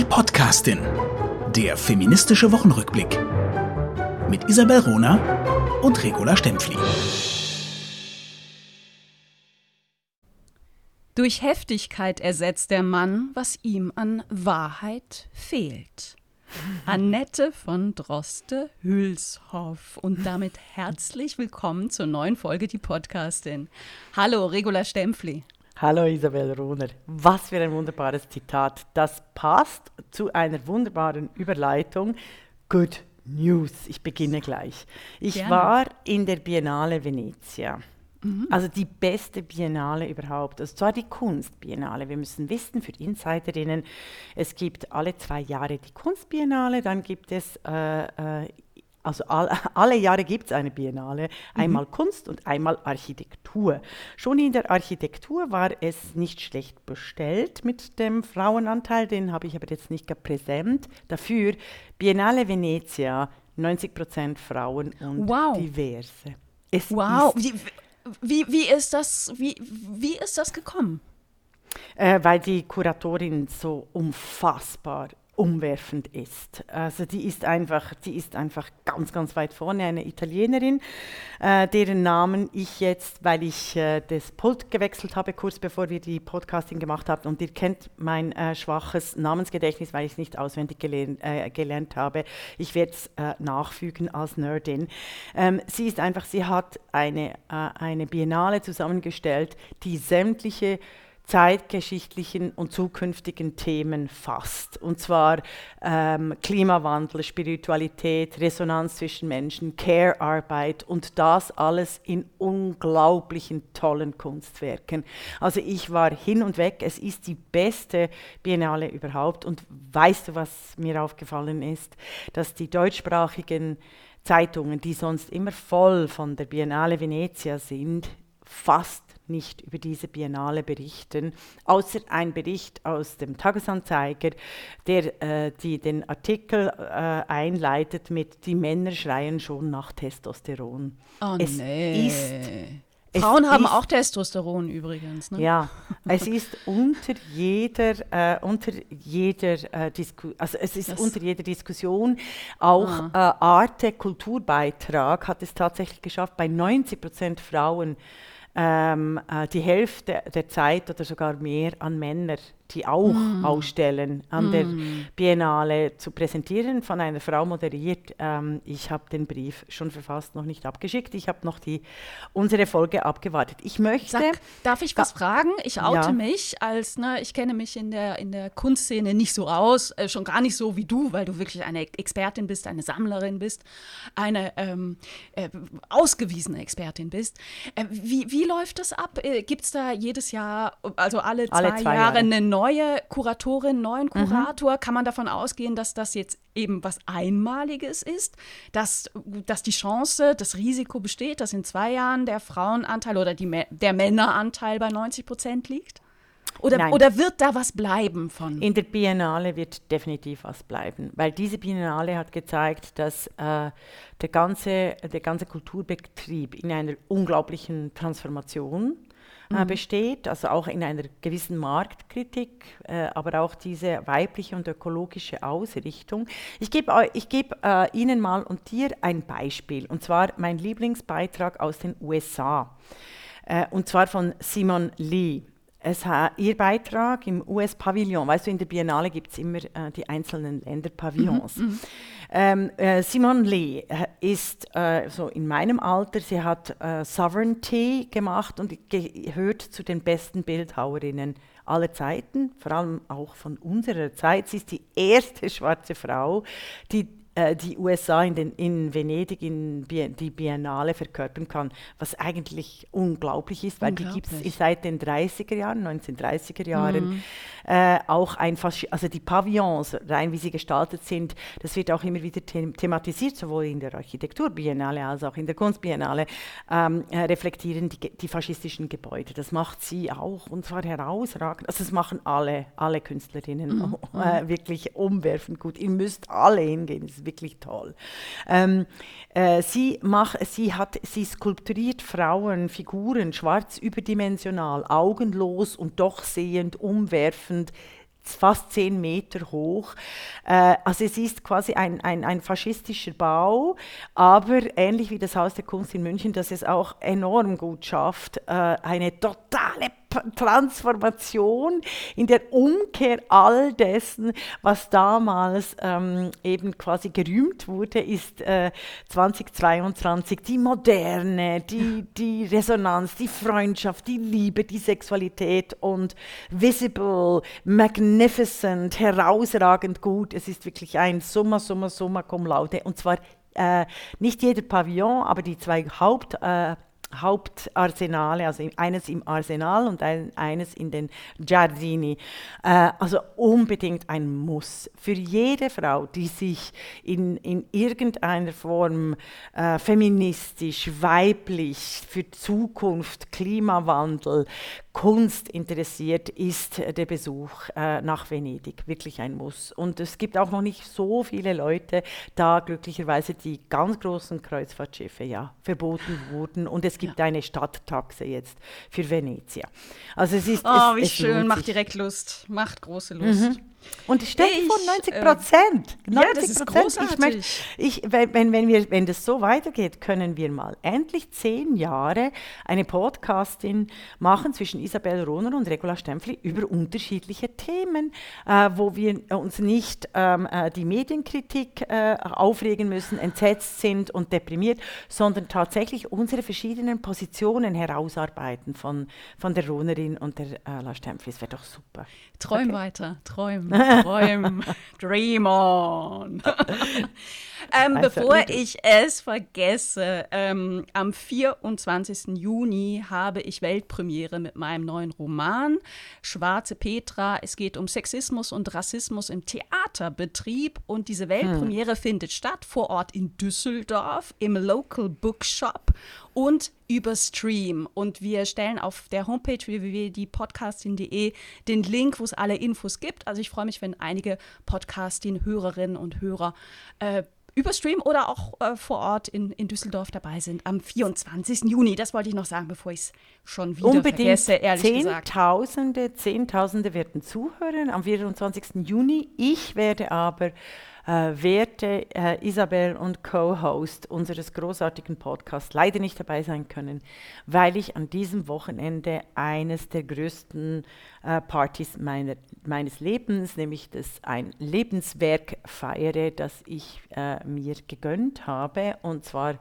Die Podcastin. Der feministische Wochenrückblick. Mit Isabel Rona und Regula Stempfli. Durch Heftigkeit ersetzt der Mann, was ihm an Wahrheit fehlt. Annette von Droste-Hülshoff. Und damit herzlich willkommen zur neuen Folge Die Podcastin. Hallo, Regula Stempfli. Hallo Isabel Rohner. Was für ein wunderbares Zitat. Das passt zu einer wunderbaren Überleitung. Good News. Ich beginne gleich. Ich Gerne. war in der Biennale Venezia. Also die beste Biennale überhaupt. Also zwar die Kunstbiennale. Wir müssen wissen, für Insiderinnen, es gibt alle zwei Jahre die Kunstbiennale, dann gibt es äh, äh, also all, alle Jahre gibt es eine Biennale, einmal Kunst und einmal Architektur. Schon in der Architektur war es nicht schlecht bestellt mit dem Frauenanteil, den habe ich aber jetzt nicht präsent. Dafür Biennale Venezia, 90 Prozent Frauen und Wow. diverse. Es Wow, wie, wie, wie, ist das, wie, wie ist das gekommen? äh, weil die Kuratorin so unfassbar umwerfend ist. Also die ist einfach, die ist einfach ganz, ganz weit vorne, eine Italienerin, äh, deren Namen ich jetzt, weil ich äh, das Pult gewechselt habe, kurz bevor wir die Podcasting gemacht haben, und ihr kennt mein äh, schwaches Namensgedächtnis, weil ich es nicht auswendig gelehrt, äh, gelernt habe. Ich werde es äh, nachfügen als Nerdin. Ähm, sie ist einfach, sie hat eine, äh, eine Biennale zusammengestellt, die sämtliche zeitgeschichtlichen und zukünftigen Themen fasst. Und zwar ähm, Klimawandel, Spiritualität, Resonanz zwischen Menschen, Care-Arbeit und das alles in unglaublichen tollen Kunstwerken. Also ich war hin und weg. Es ist die beste Biennale überhaupt. Und weißt du, was mir aufgefallen ist? Dass die deutschsprachigen Zeitungen, die sonst immer voll von der Biennale Venezia sind, fast nicht über diese Biennale berichten, außer ein Bericht aus dem Tagesanzeiger, der äh, die den Artikel äh, einleitet mit Die Männer schreien schon nach Testosteron. Oh Es nee. ist- es Frauen haben ist- auch Testosteron übrigens. Ne? Ja, es ist unter jeder, äh, unter jeder äh, Disku also es ist Das- unter jeder Diskussion. Auch äh, Arte Kulturbeitrag hat es tatsächlich geschafft, bei 90 Prozent Frauen ähm, äh, die Hälfte der Zeit oder sogar mehr an Männer, die auch ausstellen, an der Biennale zu präsentieren, von einer Frau moderiert. Ähm, ich habe den Brief schon verfasst, noch nicht abgeschickt. Ich habe noch die, unsere Folge abgewartet. Ich möchte... Sag, darf ich was fragen? Ich oute Ja. mich als, ne, ich kenne mich in der, in der Kunstszene nicht so aus, äh, schon gar nicht so wie du, weil du wirklich eine Expertin bist, eine Sammlerin bist, eine ähm, äh, ausgewiesene Expertin bist. Äh, wie, wie läuft das ab? Äh, Gibt es da jedes Jahr, also alle zwei, Alle zwei Jahre, Jahre. Mhm. eine neue Kuratorin, neuen Kurator? Kann man davon ausgehen, dass das jetzt eben was Einmaliges ist, dass, dass die Chance, das Risiko besteht, dass in zwei Jahren der Frauenanteil oder die, der Männeranteil bei 90 Prozent liegt? Oder, Nein. oder wird da was bleiben von? In der Biennale wird definitiv was bleiben, weil diese Biennale hat gezeigt, dass äh, der, ganze, der ganze Kulturbetrieb in einer unglaublichen Transformation äh, besteht, also auch in einer gewissen Marktkritik, äh, aber auch diese weibliche und ökologische Ausrichtung. Ich gebe geb, äh, Ihnen mal und dir ein Beispiel, und zwar mein Lieblingsbeitrag aus den USA, äh, und zwar von Simon Lee. Es ha, ihr Beitrag im US-Pavillon, weißt du, in der Biennale gibt es immer äh, die einzelnen Länderpavillons. Ähm, äh, Simone Lee äh, ist äh, so in meinem Alter, sie hat äh, Sovereignty gemacht und gehört zu den besten Bildhauerinnen aller Zeiten, vor allem auch von unserer Zeit. Sie ist die erste schwarze Frau, die äh, die USA in, den, in Venedig in Bi die Biennale verkörpern kann, was eigentlich unglaublich ist, weil die gibt Unglaublich. es seit den 30er Jahren, 1930er Jahren. Äh, auch ein Faschi also die Pavillons, rein wie sie gestaltet sind, das wird auch immer wieder them thematisiert, sowohl in der Architekturbiennale als auch in der Kunstbiennale, ähm, äh, reflektieren die, die faschistischen Gebäude. Das macht sie auch und zwar herausragend. Also das machen alle, alle Künstlerinnen äh, wirklich umwerfend gut. Ihr müsst alle hingehen, ist wirklich toll. Ähm, äh, sie, mach, sie, hat, sie skulpturiert Frauen, Figuren, schwarz überdimensional, augenlos und doch sehend, umwerfend, fast zehn Meter hoch. Äh, also es ist quasi ein, ein, ein faschistischer Bau, aber ähnlich wie das Haus der Kunst in München, das es auch enorm gut schafft, äh, eine totale Transformation, in der Umkehr all dessen, was damals ähm, eben quasi gerühmt wurde, ist äh, 2022 die Moderne, die, die Resonanz, die Freundschaft, die Liebe, die Sexualität und visible, magnificent, herausragend gut. Es ist wirklich ein Summa, Summa, Summa cum laude und zwar äh, nicht jeder Pavillon, aber die zwei Haupt äh, Hauptarsenale, also eines im Arsenal und ein, eines in den Giardini. Äh, also unbedingt ein Muss für jede Frau, die sich in, in irgendeiner Form äh, feministisch, weiblich, für Zukunft, Klimawandel, Kunst interessiert, ist der Besuch äh, nach Venedig wirklich ein Muss. Und es gibt auch noch nicht so viele Leute da, glücklicherweise, die ganz großen Kreuzfahrtschiffe ja verboten wurden. Und es gibt ja. eine Stadttaxe jetzt für Venezia. Also es ist. Oh, es, wie es schön, macht direkt Lust, macht große Lust. Mhm. Und ich stecke von 90 ähm, Prozent. Äh, ja, das ist großartig. Ich möchte, ich, wenn, wenn, wir, wenn das so weitergeht, können wir mal endlich zehn Jahre eine Podcastin machen zwischen Isabel Rohner und Regula Stempfli über unterschiedliche Themen, äh, wo wir uns nicht ähm, äh, die Medienkritik äh, aufregen müssen, entsetzt sind und deprimiert, sondern tatsächlich unsere verschiedenen Positionen herausarbeiten von, von der Rohnerin und der äh, La Stempfli. Das wäre doch super. Träum okay. weiter, träum. Träumen. Dream on. ähm, bevor ich es vergesse, ähm, am 24. Juni habe ich Weltpremiere mit meinem neuen Roman Schwarze Petra. Es geht um Sexismus und Rassismus im Theaterbetrieb und diese Weltpremiere hm. findet statt vor Ort in Düsseldorf im Local Bookshop und über Stream. Und wir stellen auf der Homepage www.diepodcastin.de den Link, wo es alle Infos gibt. Also ich freue mich, wenn einige Podcastin-Hörerinnen und Hörer äh, über Stream oder auch äh, vor Ort in, in Düsseldorf dabei sind am 24. Juni. Das wollte ich noch sagen, bevor ich es schon wieder Unbedingt vergesse, ehrlich Zehntausende, gesagt. Zehntausende werden zuhören am 24. Juni. Ich werde aber äh, werte äh, Isabel und Co-Host unseres großartigen Podcasts leider nicht dabei sein können, weil ich an diesem Wochenende eines der größten äh, Partys meine, meines Lebens, nämlich das ein Lebenswerk feiere, das ich äh, mir gegönnt habe, und zwar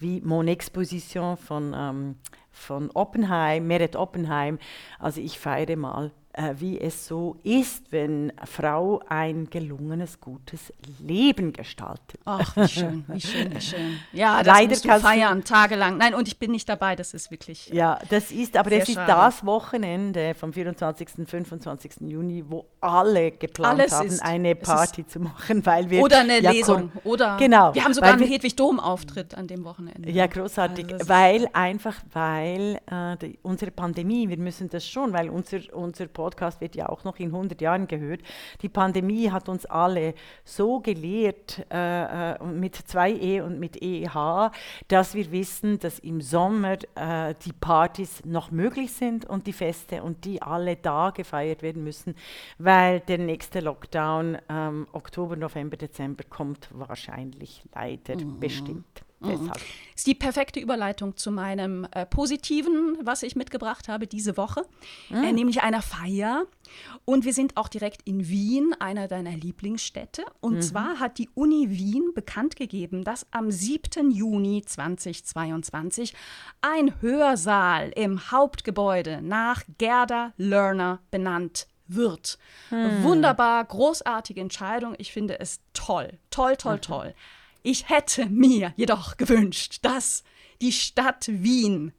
wie Mon Exposition von, ähm, von Oppenheim, Meret Oppenheim. Also ich feiere mal äh, wie es so ist, wenn Frau ein gelungenes, gutes Leben gestaltet. Ach, wie schön, wie schön, wie schön. Ja, das Leider musst du feiern, tagelang. Nein, und ich bin nicht dabei, das ist wirklich Ja, das ist, aber das ist das Wochenende vom 24. und 25. Juni, wo alle geplant Alles haben, ist, eine Party zu machen, weil wir... Oder eine ja, Lesung, oder... Genau. Wir haben sogar einen Hedwig-Dom-Auftritt an dem Wochenende. Ja, großartig, also weil einfach, weil äh, die, unsere Pandemie, wir müssen das schon, weil unser, unser Podcast wird ja auch noch in 100 Jahren gehört. Die Pandemie hat uns alle so gelehrt, äh, äh mit 2E und mit EH, dass wir wissen, dass im Sommer äh, die Partys noch möglich sind und die Feste und die alle da gefeiert werden müssen, weil der nächste Lockdown ähm, Oktober, November, Dezember kommt wahrscheinlich leider mhm. bestimmt. Mhm. Ist die perfekte Überleitung zu meinem äh, Positiven, was ich mitgebracht habe diese Woche, mhm. äh, nämlich einer Feier. Und wir sind auch direkt in Wien, einer deiner Lieblingsstädte. Und mhm. zwar hat die Uni Wien bekannt gegeben, dass am 7. Juni 2022 ein Hörsaal im Hauptgebäude nach Gerda Lerner benannt wird. Hm. Wunderbar, großartige Entscheidung. Ich finde es toll, toll, toll, mhm. toll. Ich hätte mir jedoch gewünscht, dass die Stadt Wien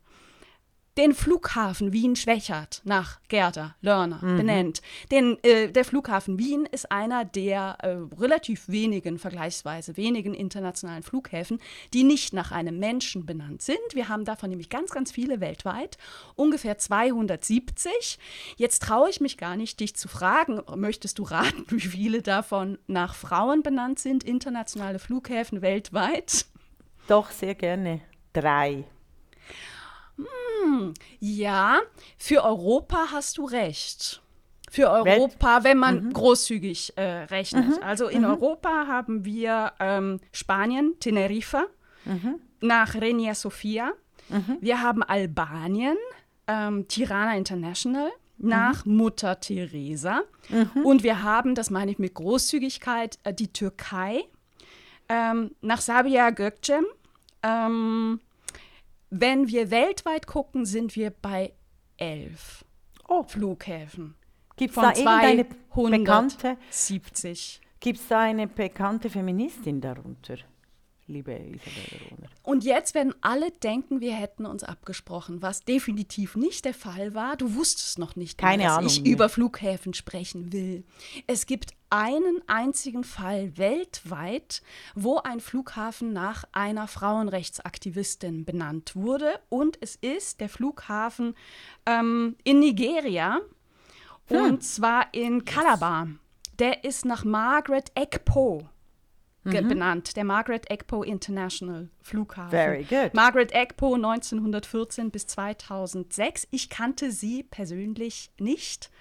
den Flughafen Wien-Schwächert nach Gerda Lörner mhm. benennt. Denn äh, der Flughafen Wien ist einer der äh, relativ wenigen, vergleichsweise wenigen internationalen Flughäfen, die nicht nach einem Menschen benannt sind. Wir haben davon nämlich ganz, ganz viele weltweit, ungefähr 270. Jetzt traue ich mich gar nicht, dich zu fragen, möchtest du raten, wie viele davon nach Frauen benannt sind, internationale Flughäfen weltweit? Doch, sehr gerne. Drei. Hm, ja, für Europa hast du recht. für Europa, wenn man mhm. großzügig äh, rechnet. Mhm. Also in mhm. Europa haben wir ähm, Spanien, Teneriffa, mhm. nach Renia Sofia. Mhm. Wir haben Albanien, ähm, Tirana International, nach mhm. Mutter Teresa. Und wir haben, das meine ich mit Großzügigkeit, äh, die Türkei, ähm, nach Sabia Gökçem. Ähm, wenn wir weltweit gucken, sind wir bei elf oh. Flughäfen. Gibt es da irgendeine bekannte 70. Gibt es da eine bekannte Feministin darunter? liebe Isabel Rohner. Und jetzt werden alle denken, wir hätten uns abgesprochen, was definitiv nicht der Fall war. Du wusstest noch nicht, Keine dass Ahnung, ich nee. über Flughäfen sprechen will. Es gibt einen einzigen Fall weltweit, wo ein Flughafen nach einer Frauenrechtsaktivistin benannt wurde. Und es ist der Flughafen ähm, in Nigeria. Hm. Und zwar in Calabar. Der ist nach Margaret Ekpo mhm. benannt, der Margaret Ekpo International Flughafen. Very good. Margaret Ekpo 1914 bis 2006. Ich kannte sie persönlich nicht.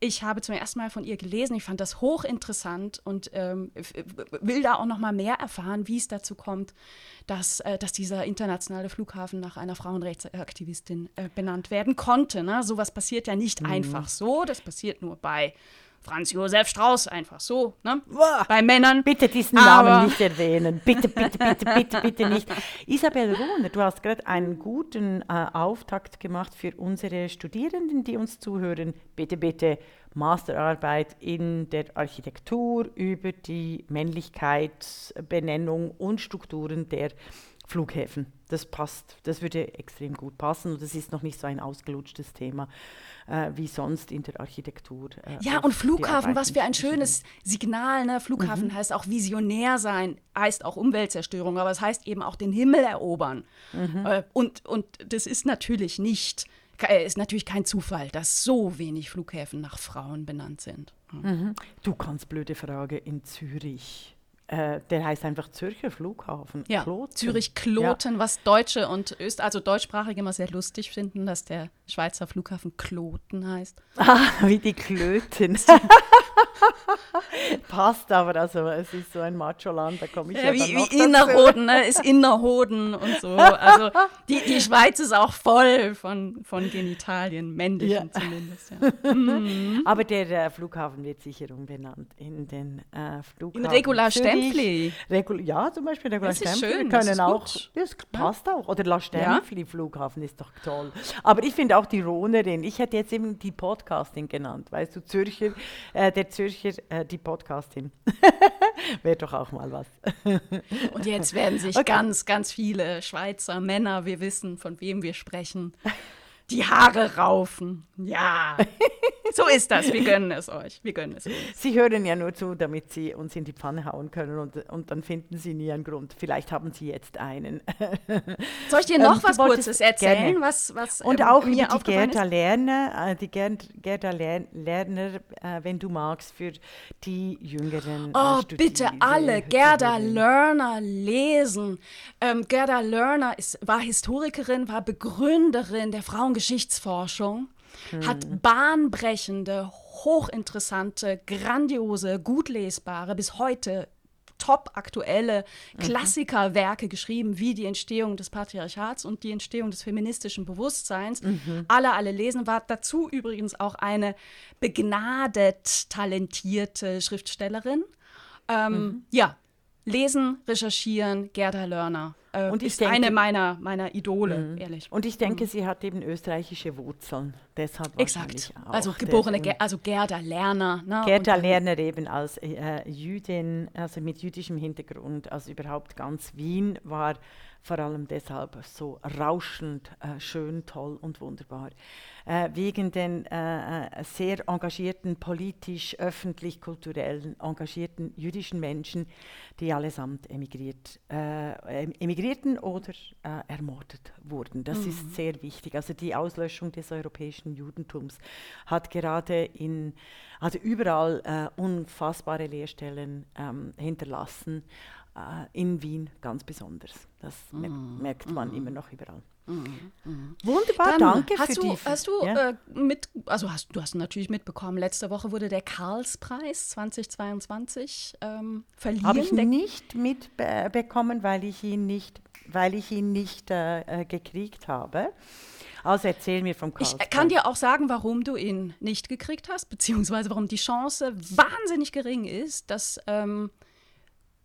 Ich habe zum ersten Mal von ihr gelesen. Ich fand das hochinteressant und ähm, will da auch noch mal mehr erfahren, wie es dazu kommt, dass, äh, dass dieser internationale Flughafen nach einer Frauenrechtsaktivistin äh, benannt werden konnte. Ne? Sowas passiert ja nicht mhm. einfach so. Das passiert nur bei Franz Josef Strauß, einfach so. Ne? Bei Männern. Bitte diesen Namen nicht erwähnen. Bitte, bitte, bitte, bitte, bitte nicht. Isabel Rohner, du hast gerade einen guten äh, Auftakt gemacht für unsere Studierenden, die uns zuhören. Bitte, bitte Masterarbeit in der Architektur über die Männlichkeitsbenennung und Strukturen der Flughäfen. Das passt, das würde extrem gut passen und das ist noch nicht so ein ausgelutschtes Thema äh, wie sonst in der Architektur. Äh, ja, und Flughafen, was für ein schönes Signal. Ne? Flughafen mhm. heißt auch visionär sein, heißt auch Umweltzerstörung, aber es heißt eben auch den Himmel erobern. Mhm. Äh, und, und das ist natürlich nicht, äh, ist natürlich kein Zufall, dass so wenig Flughäfen nach Frauen benannt sind. Mhm. Du kannst blöde Frage in Zürich äh, der heißt einfach Zürcher Flughafen. Ja, Kloten. Zürich Kloten, ja. was Deutsche und Öst also Deutschsprachige immer sehr lustig finden, dass der Schweizer Flughafen Kloten heißt. Ah, wie die Klöten. Passt aber, also es ist so ein Macho-Land, da komme ich ja, ja Wie, wie Innerrhoden, ne? ist Innerhoden und so. Also die, die Schweiz ist auch voll von, von Genitalien, männlichen ja. zumindest. Ja. Mhm. Aber der äh, Flughafen wird sicher umbenannt in den äh, Flughafen. In Regula Stempfli. Regul ja, zum Beispiel Regula Stempfli. Schön, Wir können auch, das passt auch. Oder La Stempfli Flughafen ist doch toll. Aber ich finde auch die Rohnerin, ich hätte jetzt eben die Podcasting genannt, weißt du, Zürcher, äh, der Zürcher, äh, die Podcastin. Wäre doch auch mal was. Und jetzt werden sich okay. ganz, ganz viele Schweizer Männer, wir wissen, von wem wir sprechen, die Haare raufen. Ja, so ist das. Wir gönnen es euch. Wir gönnen es uns. Sie hören ja nur zu, damit Sie uns in die Pfanne hauen können und, und dann finden Sie nie einen Grund. Vielleicht haben Sie jetzt einen. Soll ich dir noch ähm, was Kurzes erzählen? Was, was, und ähm, auch mir die Gerda Lerner, äh, die Gerda Lerner, äh, wenn du magst, für die jüngeren äh, Oh, bitte alle Gerda Lerner lesen. Ähm, Gerda Lerner ist, war Historikerin, war Begründerin der Frauen Geschichtsforschung, hm. hat bahnbrechende, hochinteressante, grandiose, gut lesbare, bis heute top aktuelle mhm. Klassikerwerke geschrieben, wie die Entstehung des Patriarchats und die Entstehung des feministischen Bewusstseins. Mhm. Alle, alle lesen. War dazu übrigens auch eine begnadet talentierte Schriftstellerin. Ähm, mhm. Ja, lesen, recherchieren, Gerda Lörner. Äh, und ist denke, eine meiner, meiner Idole, mh. ehrlich. Und ich denke, mh. sie hat eben österreichische Wurzeln. Deshalb Exakt. also geborene, Ger also Gerda Lerner. Ne? Gerda und, Lerner eben als äh, Jüdin, also mit jüdischem Hintergrund, also überhaupt ganz Wien war vor allem deshalb so rauschend, äh, schön, toll und wunderbar äh, wegen den äh, äh, sehr engagierten, politisch, öffentlich, kulturellen, engagierten jüdischen Menschen, die allesamt emigriert, äh, emigrierten oder äh, ermordet wurden. Das mhm. ist sehr wichtig. Also die Auslöschung des europäischen Judentums hat gerade in, also überall unfassbare Lehrstellen ähm, hinterlassen in Wien ganz besonders. Das mm. merkt man mm. immer noch überall. Mhm. Wunderbar, Dann danke hast für du, die. Hast du ja. äh, mit, also hast du hast natürlich mitbekommen, letzte Woche wurde der Karlspreis 2022 ähm, verliehen. Habe ich nicht mitbekommen, weil ich ihn nicht, weil ich ihn nicht äh, äh, gekriegt habe. Also erzähl mir vom Ich Karlspreis. kann dir auch sagen, warum du ihn nicht gekriegt hast, beziehungsweise warum die Chance wahnsinnig gering ist, dass ähm,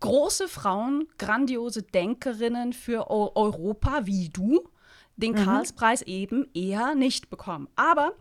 große Frauen, grandiose Denkerinnen für Eu Europa wie du den Karlspreis eben eher nicht bekommen. Aber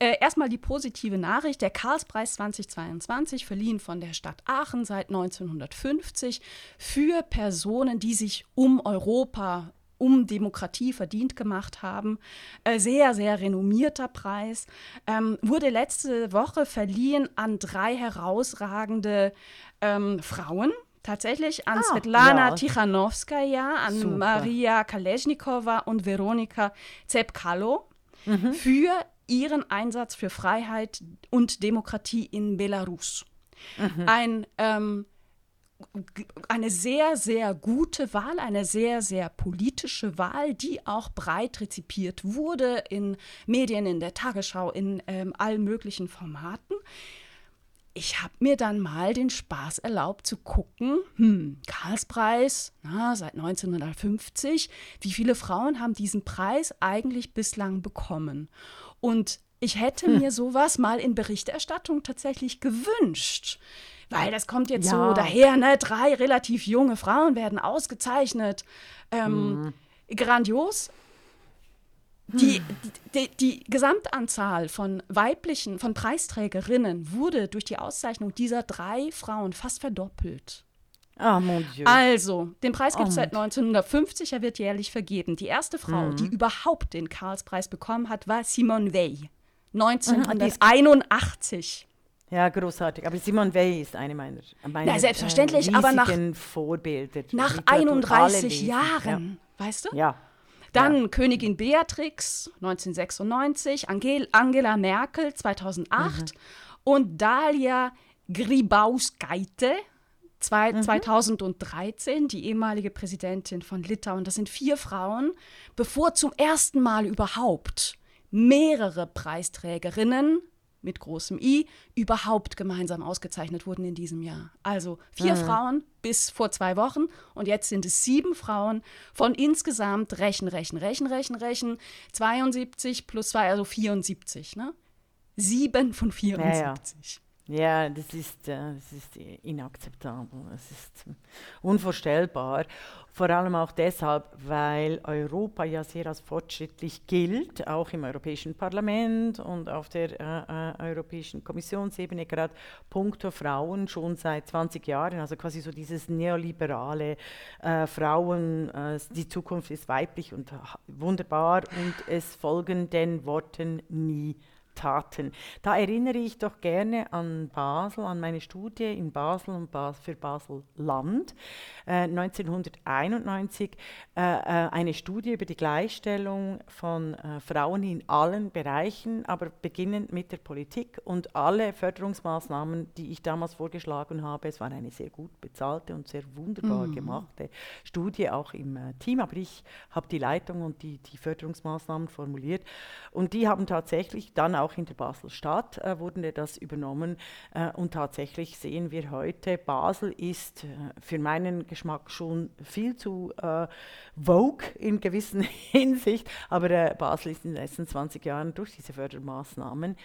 äh, erstmal die positive Nachricht, der Karlspreis 2022, verliehen von der Stadt Aachen seit 1950 für Personen, die sich um Europa um Demokratie verdient gemacht haben. Äh, sehr, sehr renommierter Preis. Ähm, wurde letzte Woche verliehen an drei herausragende ähm, Frauen. Tatsächlich an Ah, Svetlana ja. Tichanowskaja, an Super. Maria Kalesnikova und Veronika Zepkalo für ihren Einsatz für Freiheit und Demokratie in Belarus. Ein ähm, eine sehr, sehr gute Wahl, eine sehr, sehr politische Wahl, die auch breit rezipiert wurde in Medien, in der Tagesschau, in ähm, allen möglichen Formaten. Ich habe mir dann mal den Spaß erlaubt zu gucken, hm, Karlspreis, na, seit 1950, wie viele Frauen haben diesen Preis eigentlich bislang bekommen? Und ich hätte mir sowas mal in Berichterstattung tatsächlich gewünscht. Weil das kommt jetzt Ja. so daher, ne? Drei relativ junge Frauen werden ausgezeichnet. Ähm, Grandios. Die, die, die Gesamtanzahl von weiblichen, von Preisträgerinnen wurde durch die Auszeichnung dieser drei Frauen fast verdoppelt. Ah, mon Dieu. Also, den Preis gibt es Oh seit 1950, er wird jährlich vergeben. Die erste Frau, Mhm. die überhaupt den Karlspreis bekommen hat, war Simone Weil. Mhm, die ist- 1981. Ja, großartig. Aber Simone Weil ist eine meiner, meiner Na, selbstverständlich, äh, aber nach- Vorbilder. Nach Literatur, alle 31 lesen. Jahren, weißt du? Ja. Ja. Dann Königin Beatrix 1996, Angel Angela Merkel 2008 und Dalia Grybauskaite zwei, 2013, die ehemalige Präsidentin von Litauen. Das sind vier Frauen, bevor zum ersten Mal überhaupt mehrere Preisträgerinnen mit großem I überhaupt gemeinsam ausgezeichnet wurden in diesem Jahr. Also vier Frauen bis vor zwei Wochen und jetzt sind es sieben Frauen von insgesamt Rechen, Rechen, Rechen, Rechen, Rechen 72 plus zwei, also 74. Ne? Sieben von 74. Ja, das ist, äh, das ist inakzeptabel. Es ist unvorstellbar. Vor allem auch deshalb, weil Europa ja sehr als fortschrittlich gilt, auch im Europäischen Parlament und auf der äh, äh, Europäischen Kommissionsebene, gerade puncto Frauen schon seit 20 Jahren. Also quasi so dieses neoliberale äh, Frauen, äh, die Zukunft ist weiblich und wunderbar und es folgen den Worten nie Taten. Da erinnere ich doch gerne an Basel, an meine Studie in Basel und Bas für Basel-Land äh, 1991, äh, äh, eine Studie über die Gleichstellung von äh, Frauen in allen Bereichen, aber beginnend mit der Politik und alle Förderungsmaßnahmen, die ich damals vorgeschlagen habe, es war eine sehr gut bezahlte und sehr wunderbar gemachte Studie, auch im äh, Team, aber ich habe die Leitung und die, die Förderungsmaßnahmen formuliert. Und die haben tatsächlich dann auch in der Basel-Stadt äh, wurden das übernommen äh, und tatsächlich sehen wir heute, Basel ist äh, für meinen Geschmack schon viel zu äh, vogue in gewissen Hinsicht, aber äh, Basel ist in den letzten 20 Jahren durch diese Fördermaßnahmen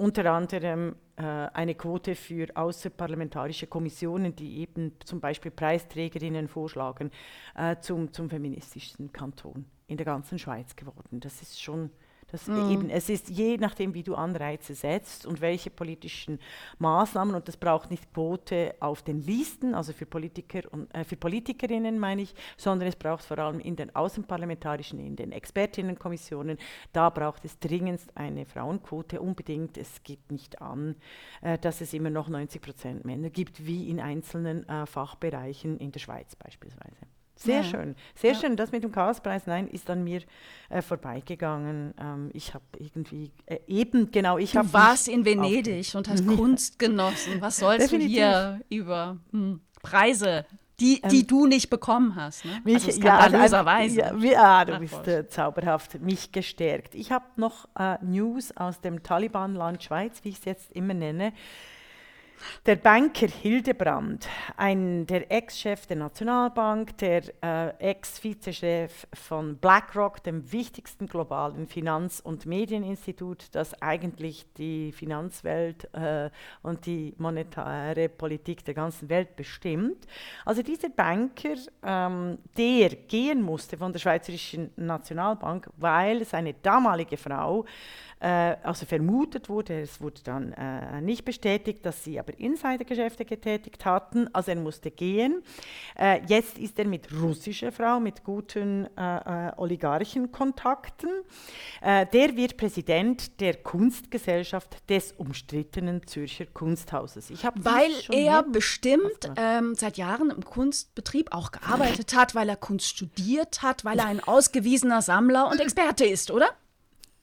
unter anderem äh, eine Quote für außerparlamentarische Kommissionen, die eben zum Beispiel Preisträgerinnen vorschlagen, äh, zum, zum feministischsten Kanton in der ganzen Schweiz geworden. Das ist schon, das eben, es ist je nachdem, wie du Anreize setzt und welche politischen Maßnahmen, und das braucht nicht Quote auf den Listen, also für Politiker und äh, für Politikerinnen meine ich, sondern es braucht vor allem in den außenparlamentarischen, in den Expertinnenkommissionen, da braucht es dringendst eine Frauenquote unbedingt. Es geht nicht an, äh, dass es immer noch 90 Prozent Männer gibt, wie in einzelnen äh, Fachbereichen in der Schweiz beispielsweise. Sehr Ja. schön, sehr Ja. schön. Das mit dem Chaospreis, nein, ist an mir äh, vorbeigegangen. Ähm, ich habe irgendwie, äh, eben, genau, ich habe Du warst in Venedig und hast Kunst genossen. Was sollst Definitiv. du hier über hm, Preise Die, die ähm, du nicht bekommen hast, ne? Mich, also. Ja, also, ja, ja, du bist äh, zauberhaft, mich gestärkt. Ich habe noch äh, News aus dem Taliban-Land Schweiz, wie ich es jetzt immer nenne. Der Banker Hildebrand, ein, der Ex-Chef der Nationalbank, der äh, Ex-Vizechef von BlackRock, dem wichtigsten globalen Finanz- und Medieninstitut, das eigentlich die Finanzwelt äh, und die monetäre Politik der ganzen Welt bestimmt. Also dieser Banker, ähm, der gehen musste von der Schweizerischen Nationalbank, weil seine damalige Frau äh, also vermutet wurde. Es wurde dann äh, nicht bestätigt, dass sie aber Insidergeschäfte getätigt hatten. Also er musste gehen. Äh, jetzt ist er mit russischer Frau, mit guten äh, äh, Oligarchenkontakten. Äh, der wird Präsident der Kunstgesellschaft des umstrittenen Zürcher Kunsthauses. weil er bestimmt ähm, seit Jahren im Kunstbetrieb auch gearbeitet hat, weil er Kunst studiert hat, weil er ein ausgewiesener Sammler und Experte ist, oder?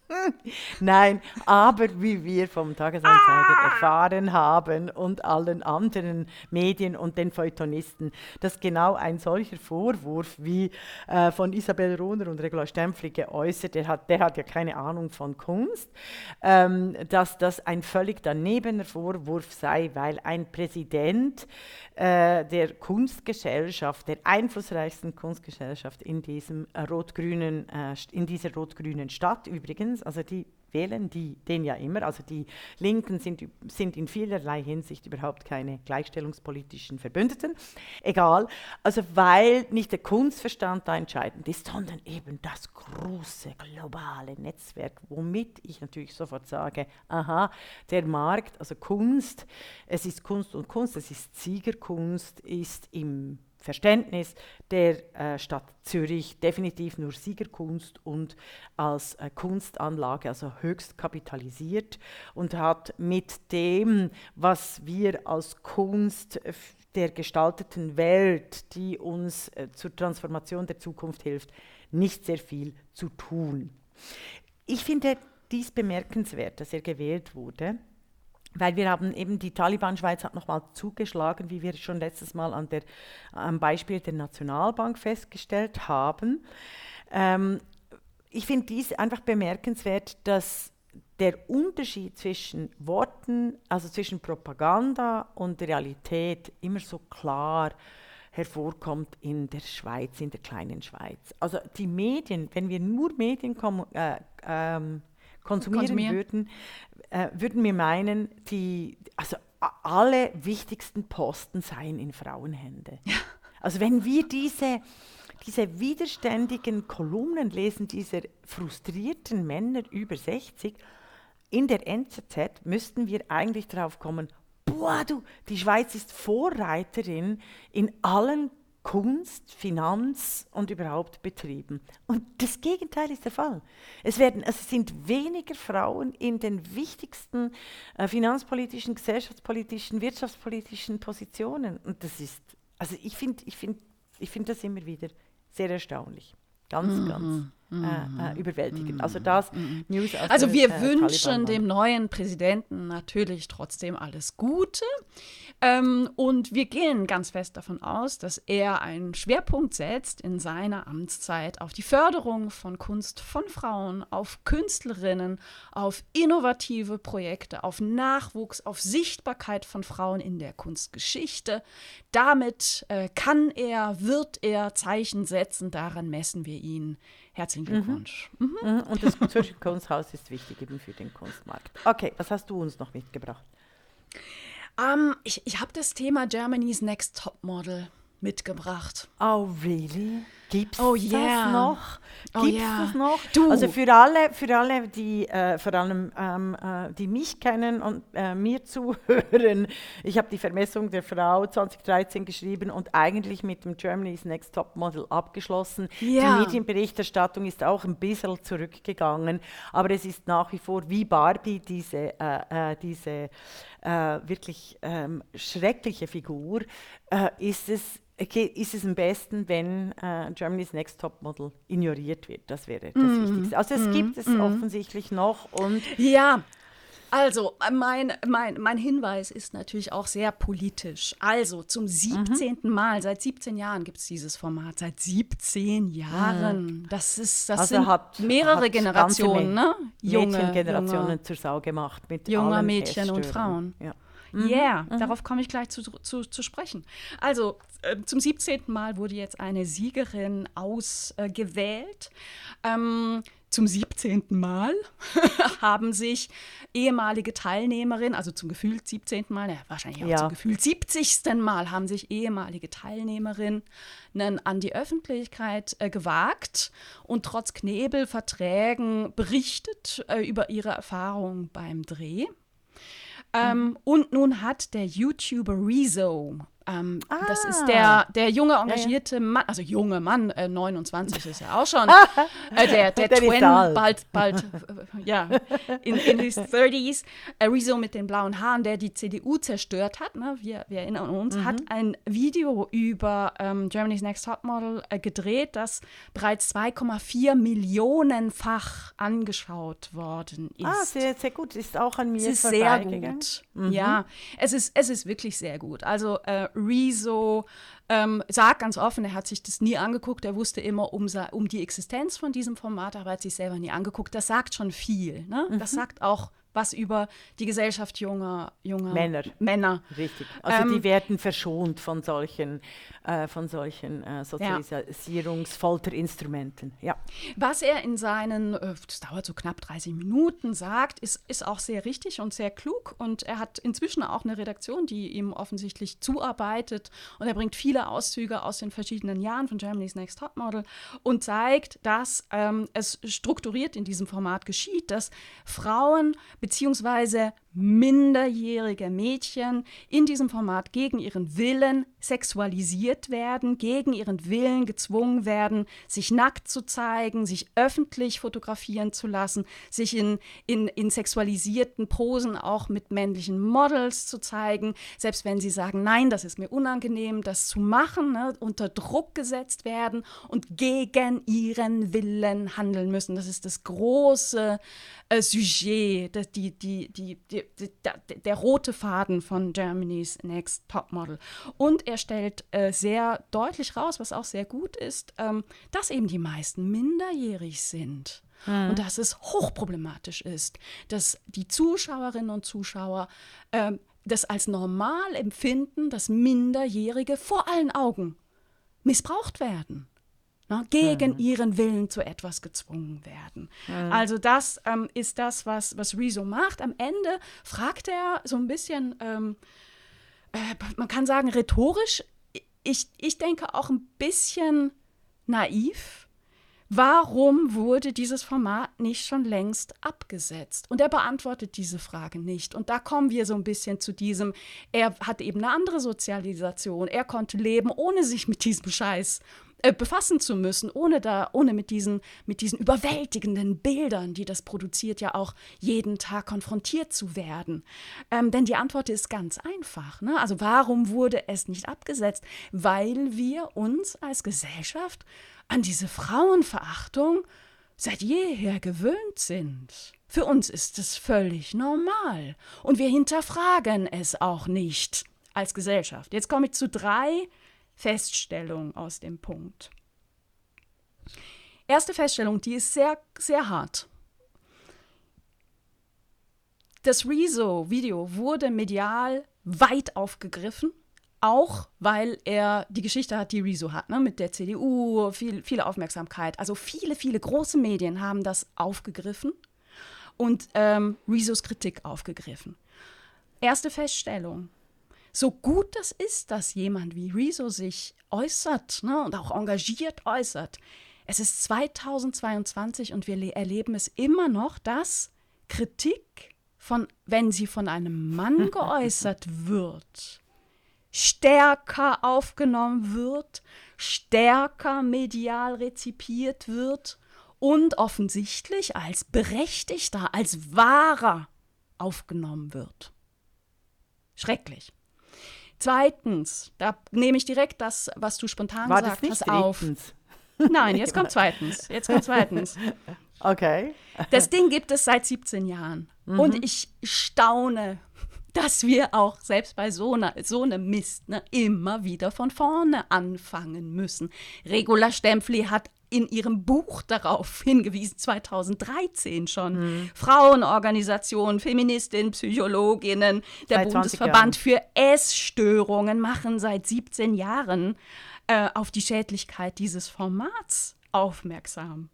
Nein, aber wie wir vom Tagesanzeiger ah! erfahren haben und allen anderen Medien und den Feuilletonisten, dass genau ein solcher Vorwurf wie äh, von Isabel Rohner und Regula Stempfli geäußert, der hat, der hat ja keine Ahnung von Kunst, ähm, dass das ein völlig danebener Vorwurf sei, weil ein Präsident äh, der Kunstgesellschaft, der einflussreichsten Kunstgesellschaft in, diesem äh, in dieser rot-grünen Stadt übrigens, Links, also die wählen die, den ja immer, also die Linken sind, sind in vielerlei Hinsicht überhaupt keine gleichstellungspolitischen Verbündeten. Egal, also weil nicht der Kunstverstand da entscheidend ist, sondern eben das große globale Netzwerk, womit ich natürlich sofort sage, aha, der Markt, also Kunst, es ist Kunst und Kunst, es ist Siegerkunst, ist im Verständnis der äh, Stadt Zürich definitiv nur Siegerkunst und als äh, Kunstanlage, also höchst kapitalisiert und hat mit dem, was wir als Kunst der gestalteten Welt, die uns äh, zur Transformation der Zukunft hilft, nicht sehr viel zu tun. Ich finde dies bemerkenswert, dass er gewählt wurde weil wir haben eben die Taliban-Schweiz hat nochmal zugeschlagen, wie wir schon letztes Mal an der, am Beispiel der Nationalbank festgestellt haben. Ähm, ich finde dies einfach bemerkenswert, dass der Unterschied zwischen Worten, also zwischen Propaganda und Realität immer so klar hervorkommt in der Schweiz, in der kleinen Schweiz. Also die Medien, wenn wir nur Medien äh, ähm, konsumieren, konsumieren, würden, äh, würden wir meinen, die, also alle wichtigsten Posten seien in Frauenhände. Ja. Also wenn wir diese, diese widerständigen Kolumnen lesen, dieser frustrierten Männer über 60, in der NZZ müssten wir eigentlich darauf kommen, boah du, die Schweiz ist Vorreiterin in allen Kunst, Finanz und überhaupt betrieben. Und das Gegenteil ist der Fall. Es, werden, es sind weniger Frauen in den wichtigsten äh, finanzpolitischen, gesellschaftspolitischen, wirtschaftspolitischen Positionen. Und das ist, also ich finde ich find, ich find das immer wieder sehr erstaunlich. Ganz, mhm. ganz äh, äh, überwältigend. Also das mhm. News aus Also wir der, äh, wünschen dem neuen Präsidenten natürlich trotzdem alles Gute. Ähm, und wir gehen ganz fest davon aus, dass er einen Schwerpunkt setzt in seiner Amtszeit auf die Förderung von Kunst von Frauen, auf Künstlerinnen, auf innovative Projekte, auf Nachwuchs, auf Sichtbarkeit von Frauen in der Kunstgeschichte. Damit äh, kann er, wird er Zeichen setzen, daran messen wir ihn. Herzlichen mhm. Glückwunsch. Mhm. Mhm. Und das Kunsthaus ist wichtig eben für den Kunstmarkt. Okay, was hast du uns noch mitgebracht? Um, ähm, ich ich habe das Thema Germany's Next Top Model mitgebracht. Oh, really? Gibt oh, yeah. das noch? Oh, Gibt's yeah. das noch? Du. Also für alle, für alle die äh, vor allem ähm, äh, die mich kennen und äh, mir zuhören, ich habe die Vermessung der Frau 2013 geschrieben und eigentlich mit dem Germany's Next Top Model abgeschlossen. Yeah. Die Medienberichterstattung ist auch ein bisschen zurückgegangen, aber es ist nach wie vor wie Barbie diese, äh, äh, diese äh, wirklich ähm, schreckliche Figur, ist es ist es am besten, wenn äh, Germany's Next Top Model ignoriert wird. Das wäre das mm. Wichtigste. Also es mm. gibt es mm. offensichtlich noch und ja. Also, äh, mein, mein, mein Hinweis ist natürlich auch sehr politisch. Also, zum 17. Mhm. Mal, seit 17 Jahren gibt es dieses Format. Seit 17 Jahren. Mhm. Das, ist, das also sind hat, mehrere hat Generationen, ne? Junge Generationen junge, zur Sau gemacht. Mit junger Mädchen und Frauen. Ja. Mhm. Yeah, mhm. darauf komme ich gleich zu, zu, zu sprechen. Also, äh, zum 17. Mal wurde jetzt eine Siegerin ausgewählt. Äh, ähm, zum 17. Mal haben sich ehemalige Teilnehmerinnen, also zum gefühlt 17. Mal, ja, wahrscheinlich auch ja. zum gefühlt 70. Mal, haben sich ehemalige Teilnehmerinnen an die Öffentlichkeit äh, gewagt und trotz Knebelverträgen berichtet äh, über ihre Erfahrungen beim Dreh. Ähm. Und nun hat der YouTuber Rezo ähm, ah. Das ist der, der junge, engagierte ja, ja. Mann, also junge Mann, äh, 29 ist ja auch schon, äh, der, der, der Twin, bald, bald, äh, ja, in, in his 30s, äh, Rezo mit den blauen Haaren, der die CDU zerstört hat, ne? wir, wir erinnern uns, mhm. hat ein Video über ähm, Germany's Next Topmodel äh, gedreht, das bereits 2,4 Millionenfach angeschaut worden ist. Ah, sehr, sehr gut, ist auch an mir Es ist sehr gut, mhm. ja, es ist, es ist wirklich sehr gut. Also äh, Rezo ähm, sagt ganz offen, er hat sich das nie angeguckt. Er wusste immer um, um die Existenz von diesem Format, aber hat sich selber nie angeguckt. Das sagt schon viel. Ne? Mhm. Das sagt auch was über die Gesellschaft junger, junger Männer. Männer. Richtig. Also ähm, die werden verschont von solchen, äh, von solchen äh, Sozialisierungsfolterinstrumenten. Ja. Was er in seinen, äh, das dauert so knapp 30 Minuten, sagt, ist, ist auch sehr richtig und sehr klug. Und er hat inzwischen auch eine Redaktion, die ihm offensichtlich zuarbeitet. Und er bringt viele Auszüge aus den verschiedenen Jahren von Germany's Next Topmodel und zeigt, dass ähm, es strukturiert in diesem Format geschieht, dass Frauen beziehungsweise minderjährige Mädchen in diesem Format gegen ihren Willen sexualisiert werden, gegen ihren Willen gezwungen werden, sich nackt zu zeigen, sich öffentlich fotografieren zu lassen, sich in, in, in sexualisierten Posen auch mit männlichen Models zu zeigen, selbst wenn sie sagen, nein, das ist mir unangenehm, das zu machen, ne, unter Druck gesetzt werden und gegen ihren Willen handeln müssen. Das ist das große äh, Sujet, das, die, die, die, die der, der, rote Faden von Germany's Next Topmodel. Und er stellt äh, sehr deutlich raus, was auch sehr gut ist, ähm, dass eben die meisten minderjährig sind. Mhm. Und dass es hochproblematisch ist, dass die Zuschauerinnen und Zuschauer äh, das als normal empfinden, dass Minderjährige vor allen Augen missbraucht werden ne, gegen mhm. ihren Willen zu etwas gezwungen werden. Mhm. Also das ähm, ist das, was, was Rezo macht. Am Ende fragt er so ein bisschen, ähm, äh, man kann sagen rhetorisch, ich, ich denke auch ein bisschen naiv. Warum wurde dieses Format nicht schon längst abgesetzt? Und er beantwortet diese Frage nicht. Und da kommen wir so ein bisschen zu diesem, er hat eben eine andere Sozialisation. Er konnte leben, ohne sich mit diesem Scheiß äh, befassen zu müssen, ohne da, ohne mit diesen, mit diesen überwältigenden Bildern, die das produziert, ja auch jeden Tag konfrontiert zu werden. Ähm, denn die Antwort ist ganz einfach. Ne? Also warum wurde es nicht abgesetzt? Weil wir uns als Gesellschaft an diese Frauenverachtung seit jeher gewöhnt sind. Für uns ist es völlig normal und wir hinterfragen es auch nicht als Gesellschaft. Jetzt komme ich zu drei Feststellung aus dem Punkt. Erste Feststellung, die ist sehr, sehr hart. Das Rezo-Video wurde medial weit aufgegriffen, auch weil er die Geschichte hat, die Rezo hat, ne, mit der CDU, viel, viel Aufmerksamkeit. Also viele, viele große Medien haben das aufgegriffen und ähm, Rezos Kritik aufgegriffen. Erste Feststellung, so gut das ist, dass jemand wie Rezo sich äußert ne, und auch engagiert äußert, es ist 2022 und wir erleben es immer noch, dass Kritik, von, wenn sie von einem Mann geäußert wird, stärker aufgenommen wird, stärker medial rezipiert wird und offensichtlich als berechtigter, als wahrer aufgenommen wird. Schrecklich. Zweitens, da nehme ich direkt das, was du spontan War gesagt hast, auf. Nein, jetzt kommt zweitens. Jetzt kommt zweitens. Okay. Das Ding gibt es seit 17 Jahren. Mhm. Und ich staune, dass wir auch selbst bei so, einer, so einem Mist ne, immer wieder von vorne anfangen müssen. Regula Stempfli hat in ihrem Buch darauf hingewiesen, 2013 schon. Mhm. Frauenorganisationen, Feministinnen, Psychologinnen, der Seit 20 Bundesverband für Essstörungen machen seit 17 Jahren äh, auf die Schädlichkeit dieses Formats aufmerksam.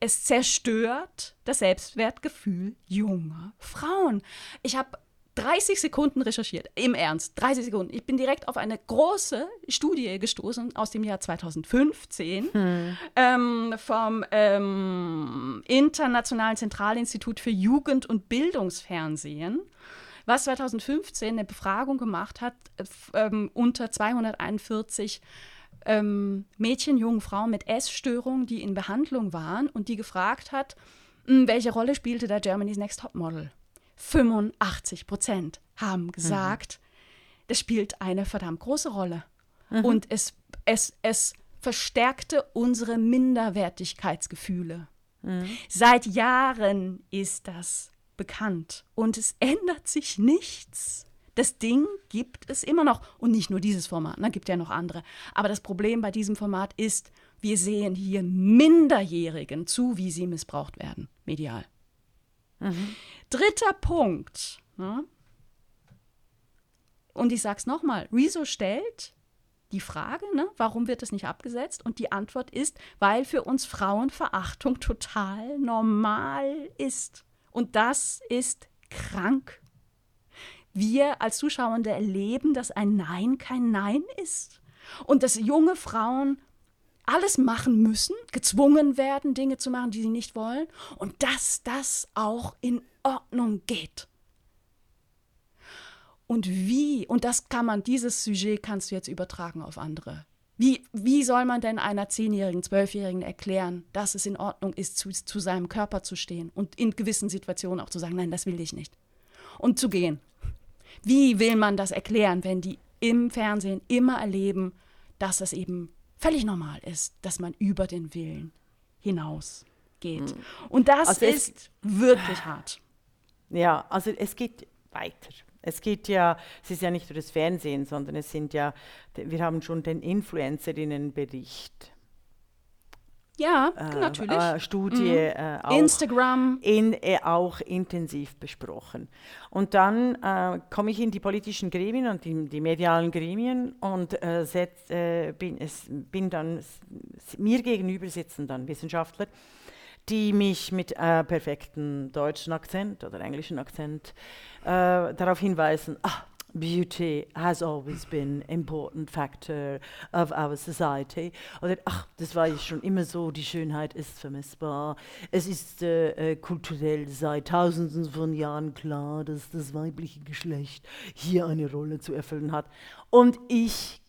Es zerstört das Selbstwertgefühl junger Frauen. Ich habe 30 Sekunden recherchiert, im Ernst, 30 Sekunden. Ich bin direkt auf eine große Studie gestoßen aus dem Jahr 2015 ähm, vom ähm, Internationalen Zentralinstitut für Jugend- und Bildungsfernsehen, was 2015 eine Befragung gemacht hat äh, ähm, unter 241 ähm, Mädchen, jungen Frauen mit Essstörungen, die in Behandlung waren und die gefragt hat, mh, welche Rolle spielte da Germany's Next Topmodel? 85 Prozent haben gesagt, das spielt eine verdammt große Rolle. Und es, es, es verstärkte unsere Minderwertigkeitsgefühle. Seit Jahren ist das bekannt und es ändert sich nichts. Das Ding gibt es immer noch und nicht nur dieses Format, da gibt ja noch andere. Aber das Problem bei diesem Format ist, wir sehen hier Minderjährigen zu, wie sie missbraucht werden, medial. Dritter Punkt. Ne? Und ich sag's nochmal, Rezo stellt die Frage, ne, warum wird das nicht abgesetzt? Und die Antwort ist, weil für uns Frauenverachtung total normal ist. Und das ist krank. Wir als Zuschauende erleben, dass ein Nein kein Nein ist. Und dass junge Frauen alles machen müssen, gezwungen werden, Dinge zu machen, die sie nicht wollen. Und dass das auch in Ordnung geht. Und wie, und das kann man, dieses Sujet kannst du jetzt übertragen auf andere. Wie, wie soll man denn einer Zehnjährigen, Zwölfjährigen erklären, dass es in Ordnung ist, zu, zu seinem Körper zu stehen und in gewissen Situationen auch zu sagen, nein, das will ich nicht. Und zu gehen. Wie will man das erklären, wenn die im Fernsehen immer erleben, dass es eben völlig normal ist, dass man über den Willen hinaus geht. Und das Also ist wirklich hart. Ja, also es geht weiter. Es geht ja, es ist ja nicht nur das Fernsehen, sondern es sind ja, wir haben schon den Influencerinnenbericht. Ja, äh, natürlich. Äh, Studie äh, auch. Instagram. in, äh, auch intensiv besprochen. Und dann äh, komme ich in die politischen Gremien und in die medialen Gremien und setz, bin, es, bin dann, mir gegenüber sitzen dann Wissenschaftler, die mich mit äh, perfektem deutschen Akzent oder englischen Akzent äh, darauf hinweisen, ah, Beauty has always been important factor of our society. Oder ach, das war ja schon immer so, die Schönheit ist vermessbar. Es ist äh, äh, kulturell seit tausenden von Jahren klar, dass das weibliche Geschlecht hier eine Rolle zu erfüllen hat. Und ich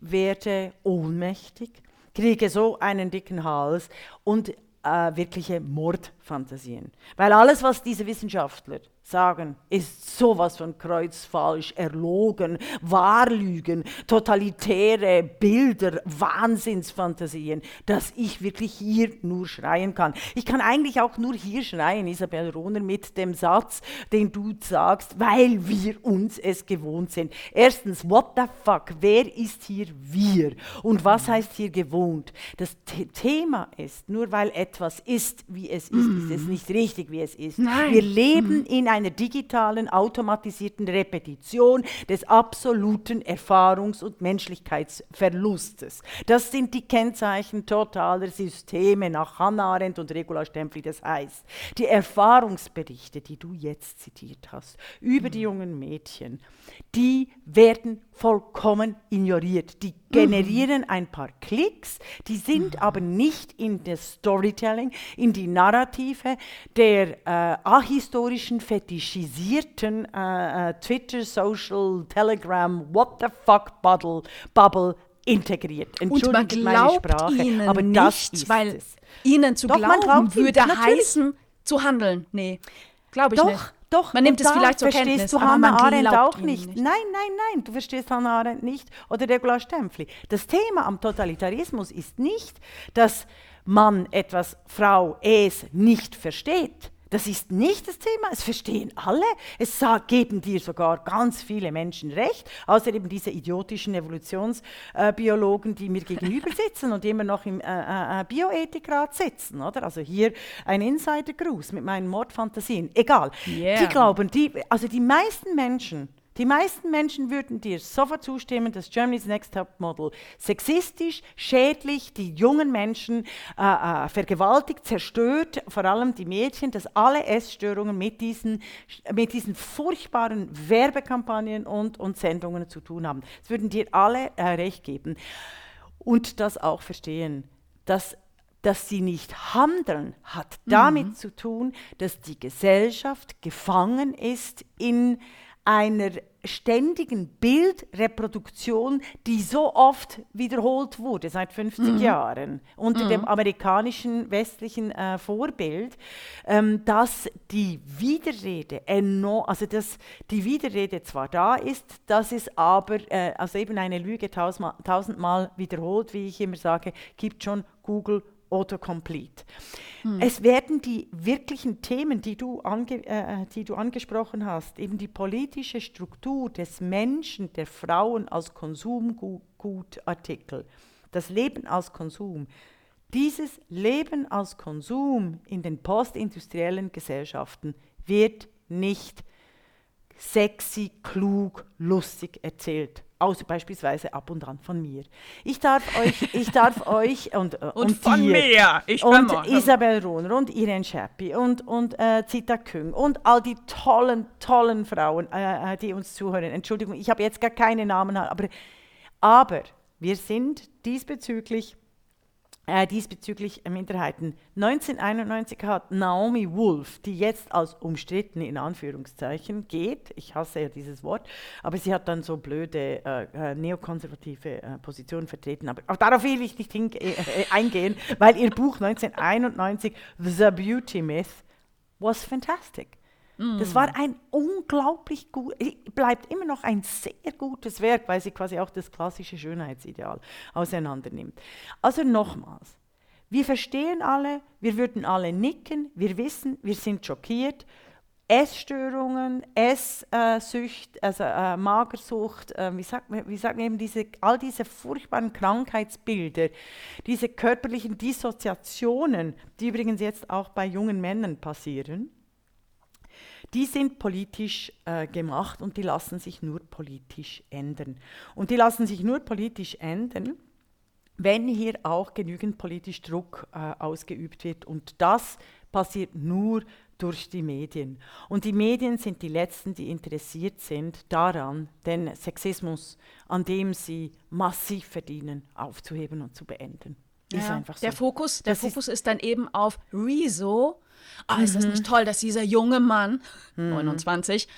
werde ohnmächtig, kriege so einen dicken Hals und äh, wirkliche Mordfantasien. Weil alles, was diese Wissenschaftler sagen, ist sowas von kreuzfalsch, erlogen, Wahrlügen, totalitäre Bilder, Wahnsinnsfantasien, dass ich wirklich hier nur schreien kann. Ich kann eigentlich auch nur hier schreien, Isabel Rohner, mit dem Satz, den du sagst, weil wir uns es gewohnt sind. Erstens, what the fuck, wer ist hier wir? Und was heißt hier gewohnt? Das The Thema ist, nur weil etwas ist, wie es ist, ist es nicht richtig, wie es ist. Nein. Wir leben in einer digitalen, automatisierten Repetition des absoluten Erfahrungs- und Menschlichkeitsverlustes. Das sind die Kennzeichen totaler Systeme nach Hannah Arendt und Regula Stempfli. Das heißt, die Erfahrungsberichte, die du jetzt zitiert hast, über die jungen Mädchen, die werden vollkommen ignoriert. Die generieren ein paar Klicks, die sind aber nicht in das Storytelling, in die Narrative der äh, ahistorischen, fetischisierten äh, äh, Twitter, Social, Telegram, what the fuck Bubble, Bubble integriert. Und man Entschuldigt meine glaubt Sprache, ihnen aber das nicht, ist weil es. ihnen zu Doch, glauben glaubt ihnen, würde natürlich. heißen, zu handeln. Nee, glaube ich Doch, nicht. Doch, Man nimmt es vielleicht zur verstehst Kenntnis, du aber Hannah man Arendt auch nicht. nicht. Nein, nein, nein, du verstehst Hannah Arendt nicht oder Regula Stempfli. Das Thema am Totalitarismus ist nicht, dass man etwas, Frau, es nicht versteht. Das ist nicht das Thema, es verstehen alle. Es geben dir sogar ganz viele Menschen recht, außer eben diese idiotischen Evolutionsbiologen, die mir gegenüber sitzen und immer noch im äh, äh, äh, Bioethikrat sitzen. Oder? Also hier ein Insidergruß mit meinen Mordfantasien. Egal. Yeah. Die glauben, die, also die meisten Menschen, die meisten Menschen würden dir sofort zustimmen, dass Germany's Next Top Model sexistisch, schädlich, die jungen Menschen äh, äh, vergewaltigt, zerstört, vor allem die Mädchen, dass alle Essstörungen mit diesen, mit diesen furchtbaren Werbekampagnen und, und Sendungen zu tun haben. Das würden dir alle äh, recht geben. Und das auch verstehen, dass dass sie nicht handeln, hat damit zu tun, dass die Gesellschaft gefangen ist in einer ständigen Bildreproduktion, die so oft wiederholt wurde seit 50 Jahren unter dem amerikanischen westlichen äh, Vorbild, ähm, dass die Widerrede enorm, also dass die Widerrede zwar da ist, dass es aber, äh, also eben eine Lüge tausendmal, tausendmal wiederholt, wie ich immer sage, gibt schon Google Autocomplete. Es werden die wirklichen Themen, die du, ange, äh, die du angesprochen hast, eben die politische Struktur des Menschen, der Frauen als Konsumgutartikel, das Leben als Konsum, dieses Leben als Konsum in den postindustriellen Gesellschaften wird nicht sexy, klug, lustig erzählt. Außer beispielsweise ab und an von mir. Ich darf euch, ich darf euch und, äh, und, von dir mir. Ich und mal. Isabel Rohner und Irene Schappi und, und äh, Zita Küng und all die tollen, tollen Frauen, äh, äh, die uns zuhören. Entschuldigung, ich habe jetzt gar keine Namen, aber, aber wir sind diesbezüglich äh, diesbezüglich äh, Minderheiten. 1991 hat Naomi Wolf, die jetzt als umstritten in Anführungszeichen geht, ich hasse ja dieses Wort, aber sie hat dann so blöde äh, äh, neokonservative äh, Positionen vertreten. Aber auch darauf will ich nicht äh, eingehen, weil ihr Buch 1991, The Beauty Myth, was fantastic. Das war ein unglaublich gut, bleibt immer noch ein sehr gutes Werk, weil sie quasi auch das klassische Schönheitsideal auseinandernimmt. Also nochmals, wir verstehen alle, wir würden alle nicken, wir wissen, wir sind schockiert. Essstörungen, Esssucht, also äh, Magersucht, äh, wie, sagt man, wie sagt man eben diese, all diese furchtbaren Krankheitsbilder, diese körperlichen Dissoziationen, die übrigens jetzt auch bei jungen Männern passieren, die sind politisch äh, gemacht und die lassen sich nur politisch ändern. Und die lassen sich nur politisch ändern, wenn hier auch genügend politisch Druck äh, ausgeübt wird. Und das passiert nur durch die Medien. Und die Medien sind die Letzten, die interessiert sind daran, den Sexismus, an dem sie massiv verdienen, aufzuheben und zu beenden. Ja, so. Der Fokus, der Das ist- Fokus ist, dann eben auf Rezo. Ah, ist das Mhm. nicht toll, dass dieser junge Mann, Mhm. 29,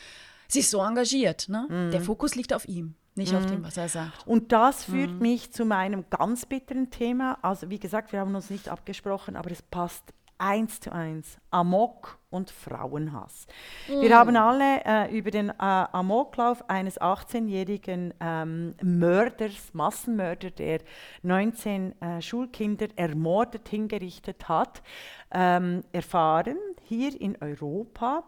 sich so engagiert. Ne? Der Fokus liegt auf ihm, nicht auf Mhm. dem, was er sagt. Und das führt mich zu meinem ganz bitteren Thema. Also wie gesagt, wir haben uns nicht abgesprochen, aber es passt eins zu eins. Amok und Frauenhass. Wir haben alle äh, über den äh, Amoklauf eines 18-jährigen ähm, Mörders, Massenmörder, der 19 äh, Schulkinder ermordet hingerichtet hat, ähm, erfahren, hier in Europa.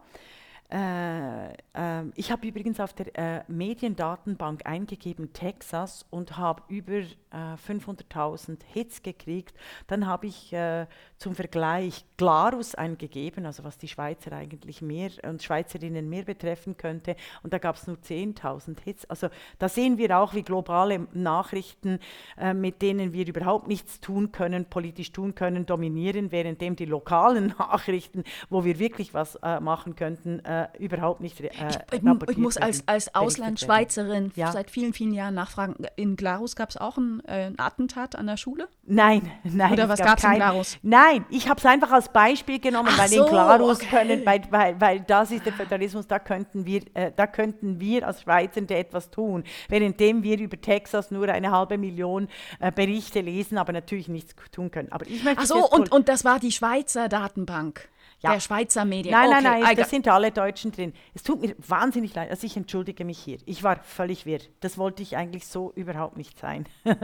Äh, ähm, ich habe übrigens auf der äh, Mediendatenbank eingegeben Texas und habe über äh, 500.000 Hits gekriegt. Dann habe ich äh, zum Vergleich Glarus eingegeben, also was die Schweizer eigentlich mehr und Schweizerinnen mehr betreffen könnte. Und da gab es nur 10.000 Hits. Also da sehen wir auch, wie globale Nachrichten, äh, mit denen wir überhaupt nichts tun können, politisch tun können, dominieren, währenddem die lokalen Nachrichten, wo wir wirklich was äh, machen könnten, äh, überhaupt nicht äh, Ich, ich rapportiert muss als, als. Auslandschweizerin Ja. seit vielen, vielen Jahren nachfragen. In Glarus gab es auch ein, äh, ein Attentat an der Schule? Nein, nein. Oder es was gab gab's in Glarus? Nein, ich habe es einfach als Beispiel genommen, Ach weil so, in Glarus okay. können, weil, weil, weil das ist der Föderalismus, da könnten wir, äh, da könnten wir als Schweizernde etwas tun, währenddem wir über Texas nur eine halbe Million äh, Berichte lesen, aber natürlich nichts tun können. Aber ich möchte Ach es so, und, und das war die Schweizer Datenbank. Ja. Der Schweizer Medien. Nein, okay. nein, nein, das got- sind alle Deutschen drin. Es tut mir wahnsinnig leid, also ich entschuldige mich hier. Ich war völlig wirr. Das wollte ich eigentlich so überhaupt nicht sein.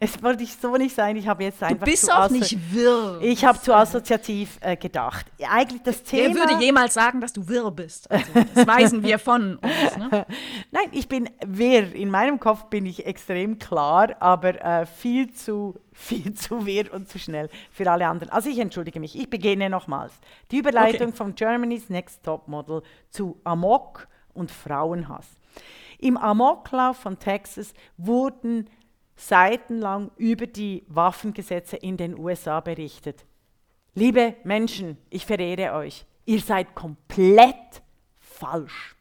es wollte ich so nicht sein. Ich habe jetzt Du einfach bist zu auch nicht wirr. Ich habe zu assoziativ äh, gedacht. Eigentlich das Wer Thema. würde jemals sagen, dass du wirr bist? Also, das weisen wir von uns. Ne? Nein, ich bin wirr. In meinem Kopf bin ich extrem klar, aber äh, viel zu viel zu wirr und zu schnell für alle anderen. Also ich entschuldige mich. Ich beginne nochmals. Die Überleitung Okay. von Germany's Next Top Model zu Amok und Frauenhass. Im Amoklauf von Texas wurden seitenlang über die Waffengesetze in den USA berichtet. Liebe Menschen, ich verehre euch. Ihr seid komplett falsch.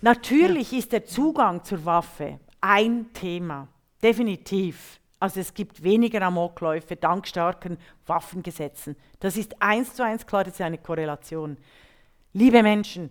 Natürlich ist der Zugang zur Waffe ein Thema, definitiv. Also es gibt weniger Amokläufe dank starken Waffengesetzen. Das ist eins zu eins klar, das ist eine Korrelation. Liebe Menschen,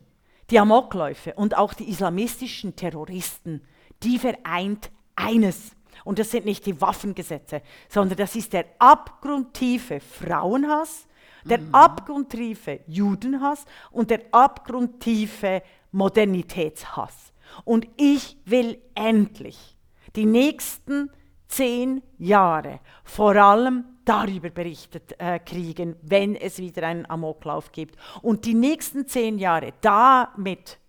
die Amokläufe und auch die islamistischen Terroristen, die vereint eines. Und das sind nicht die Waffengesetze, sondern das ist der abgrundtiefe Frauenhass, der abgrundtiefe Judenhass und der abgrundtiefe Modernitätshass. Und ich will endlich die nächsten zehn Jahre vor allem darüber berichtet äh, kriegen, wenn es wieder einen Amoklauf gibt. Und die nächsten zehn Jahre damit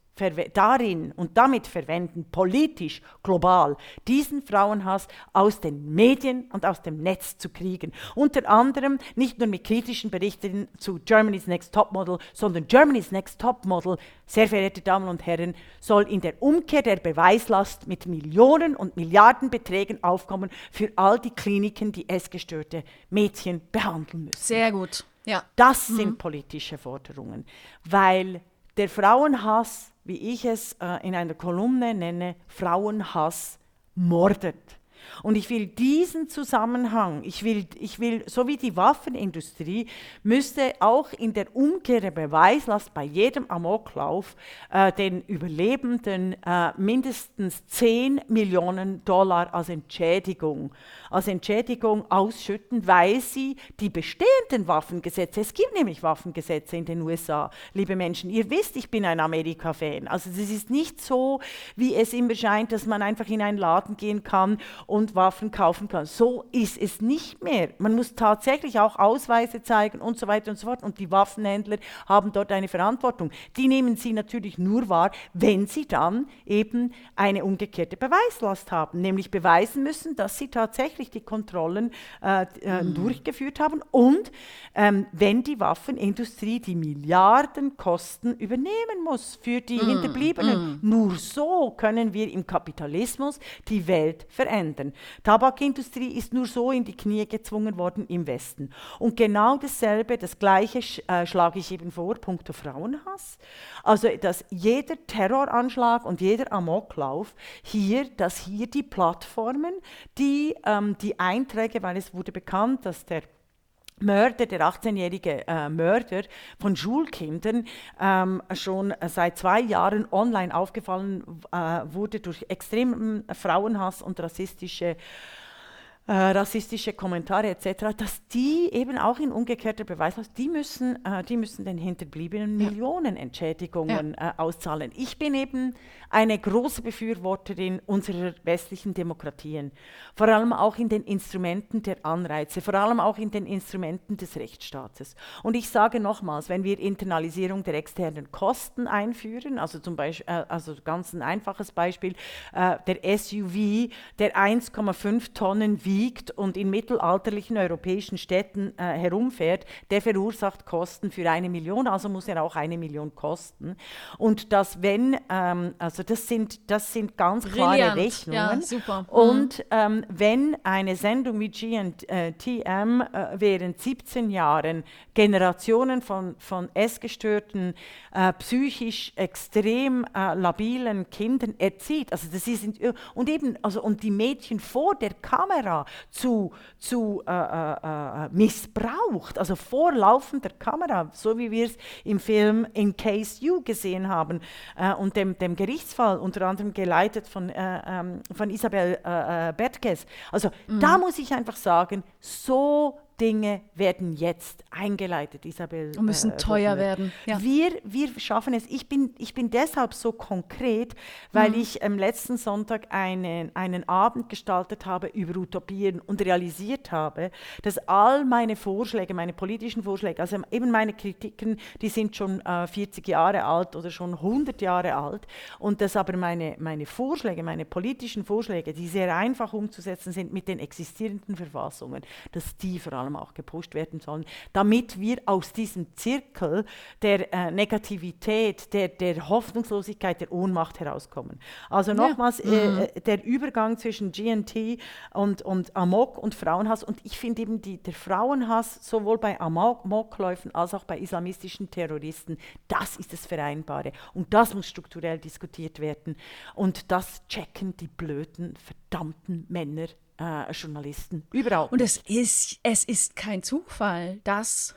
darin und damit verwenden, politisch, global, diesen Frauenhass aus den Medien und aus dem Netz zu kriegen. Unter anderem nicht nur mit kritischen Berichten zu Germany's Next Topmodel, sondern Germany's Next Topmodel, sehr verehrte Damen und Herren, soll in der Umkehr der Beweislast mit Millionen und Milliardenbeträgen aufkommen für all die Kliniken, die essgestörte Mädchen behandeln müssen. Sehr gut. Ja. Das sind politische Forderungen, weil der Frauenhass, wie ich es äh, in einer Kolumne nenne, Frauenhass mordet. Und ich will diesen Zusammenhang, ich will, ich will, so wie die Waffenindustrie, müsste auch in der Umkehr der Beweislast bei jedem Amoklauf äh, den Überlebenden äh, mindestens 10 Millionen Dollar als Entschädigung, als Entschädigung ausschütten, weil sie die bestehenden Waffengesetze, es gibt nämlich Waffengesetze in den USA, liebe Menschen, ihr wisst, ich bin ein Amerika-Fan. Also es ist nicht so, wie es immer scheint, dass man einfach in einen Laden gehen kann und Waffen kaufen kann. So ist es nicht mehr. Man muss tatsächlich auch Ausweise zeigen und so weiter und so fort. Und die Waffenhändler haben dort eine Verantwortung. Die nehmen sie natürlich nur wahr, wenn sie dann eben eine umgekehrte Beweislast haben, nämlich beweisen müssen, dass sie tatsächlich die Kontrollen äh, äh, durchgeführt haben und ähm, wenn die Waffenindustrie die Milliardenkosten übernehmen muss für die Hinterbliebenen. Nur so können wir im Kapitalismus die Welt verändern. Tabakindustrie ist nur so in die Knie gezwungen worden im Westen. Und genau dasselbe, das Gleiche äh, schlage ich eben vor, punkto Frauenhass. Also, dass jeder Terroranschlag und jeder Amoklauf hier, dass hier die Plattformen, die ähm, die Einträge, weil es wurde bekannt, dass der Mörder, der 18-jährige äh, Mörder von Schulkindern, ähm, schon seit zwei Jahren online aufgefallen äh, wurde durch extremen Frauenhass und rassistische äh, rassistische Kommentare etc., dass die eben auch in umgekehrter Beweislast, die müssen, äh, die müssen den Hinterbliebenen Millionen Entschädigungen äh, auszahlen. Ich bin eben eine große Befürworterin unserer westlichen Demokratien, vor allem auch in den Instrumenten der Anreize, vor allem auch in den Instrumenten des Rechtsstaates. Und ich sage nochmals, wenn wir Internalisierung der externen Kosten einführen, also zum Beispiel, äh, also ganz ein einfaches Beispiel, äh, der SUV, der 1,5 Tonnen wiegt und in mittelalterlichen europäischen Städten äh, herumfährt, der verursacht Kosten für eine Million, also muss er auch eine Million kosten. Und dass wenn, ähm, also das sind, das sind ganz klare Brillant. Rechnungen. Ja. Mhm. Und ähm, wenn eine Sendung wie GNTM äh, während 17 Jahren Generationen von, von essgestörten, äh, psychisch extrem äh, labilen Kindern erzieht, also das ist, und eben, also und die Mädchen vor der Kamera zu, zu äh, äh, äh, missbraucht, also vor laufender Kamera, so wie wir es im Film In Case You gesehen haben äh, und dem, dem Gerichtsfall, unter anderem geleitet von, äh, ähm, von Isabel äh, Bertkes. Also da muss ich einfach sagen, so Dinge werden jetzt eingeleitet, Isabel. Und müssen äh, teuer Rottner. werden. Ja. Wir, wir schaffen es. Ich bin, ich bin deshalb so konkret, weil Mhm. ich am letzten Sonntag einen, einen Abend gestaltet habe über Utopien und realisiert habe, dass all meine Vorschläge, meine politischen Vorschläge, also eben meine Kritiken, die sind schon äh, 40 Jahre alt oder schon 100 Jahre alt und dass aber meine, meine Vorschläge, meine politischen Vorschläge, die sehr einfach umzusetzen sind mit den existierenden Verfassungen, dass die vor allem auch gepusht werden sollen, damit wir aus diesem Zirkel der äh, Negativität, der, der Hoffnungslosigkeit, der Ohnmacht herauskommen. Also Ja. nochmals, äh, äh, der Übergang zwischen GNT und, und Amok und Frauenhass und ich finde eben die, der Frauenhass sowohl bei Amok- Amokläufen als auch bei islamistischen Terroristen, das ist das Vereinbare und das muss strukturell diskutiert werden und das checken die blöden, verdammten Männer, äh, Journalisten überhaupt Und es ist, es ist kein Zufall, dass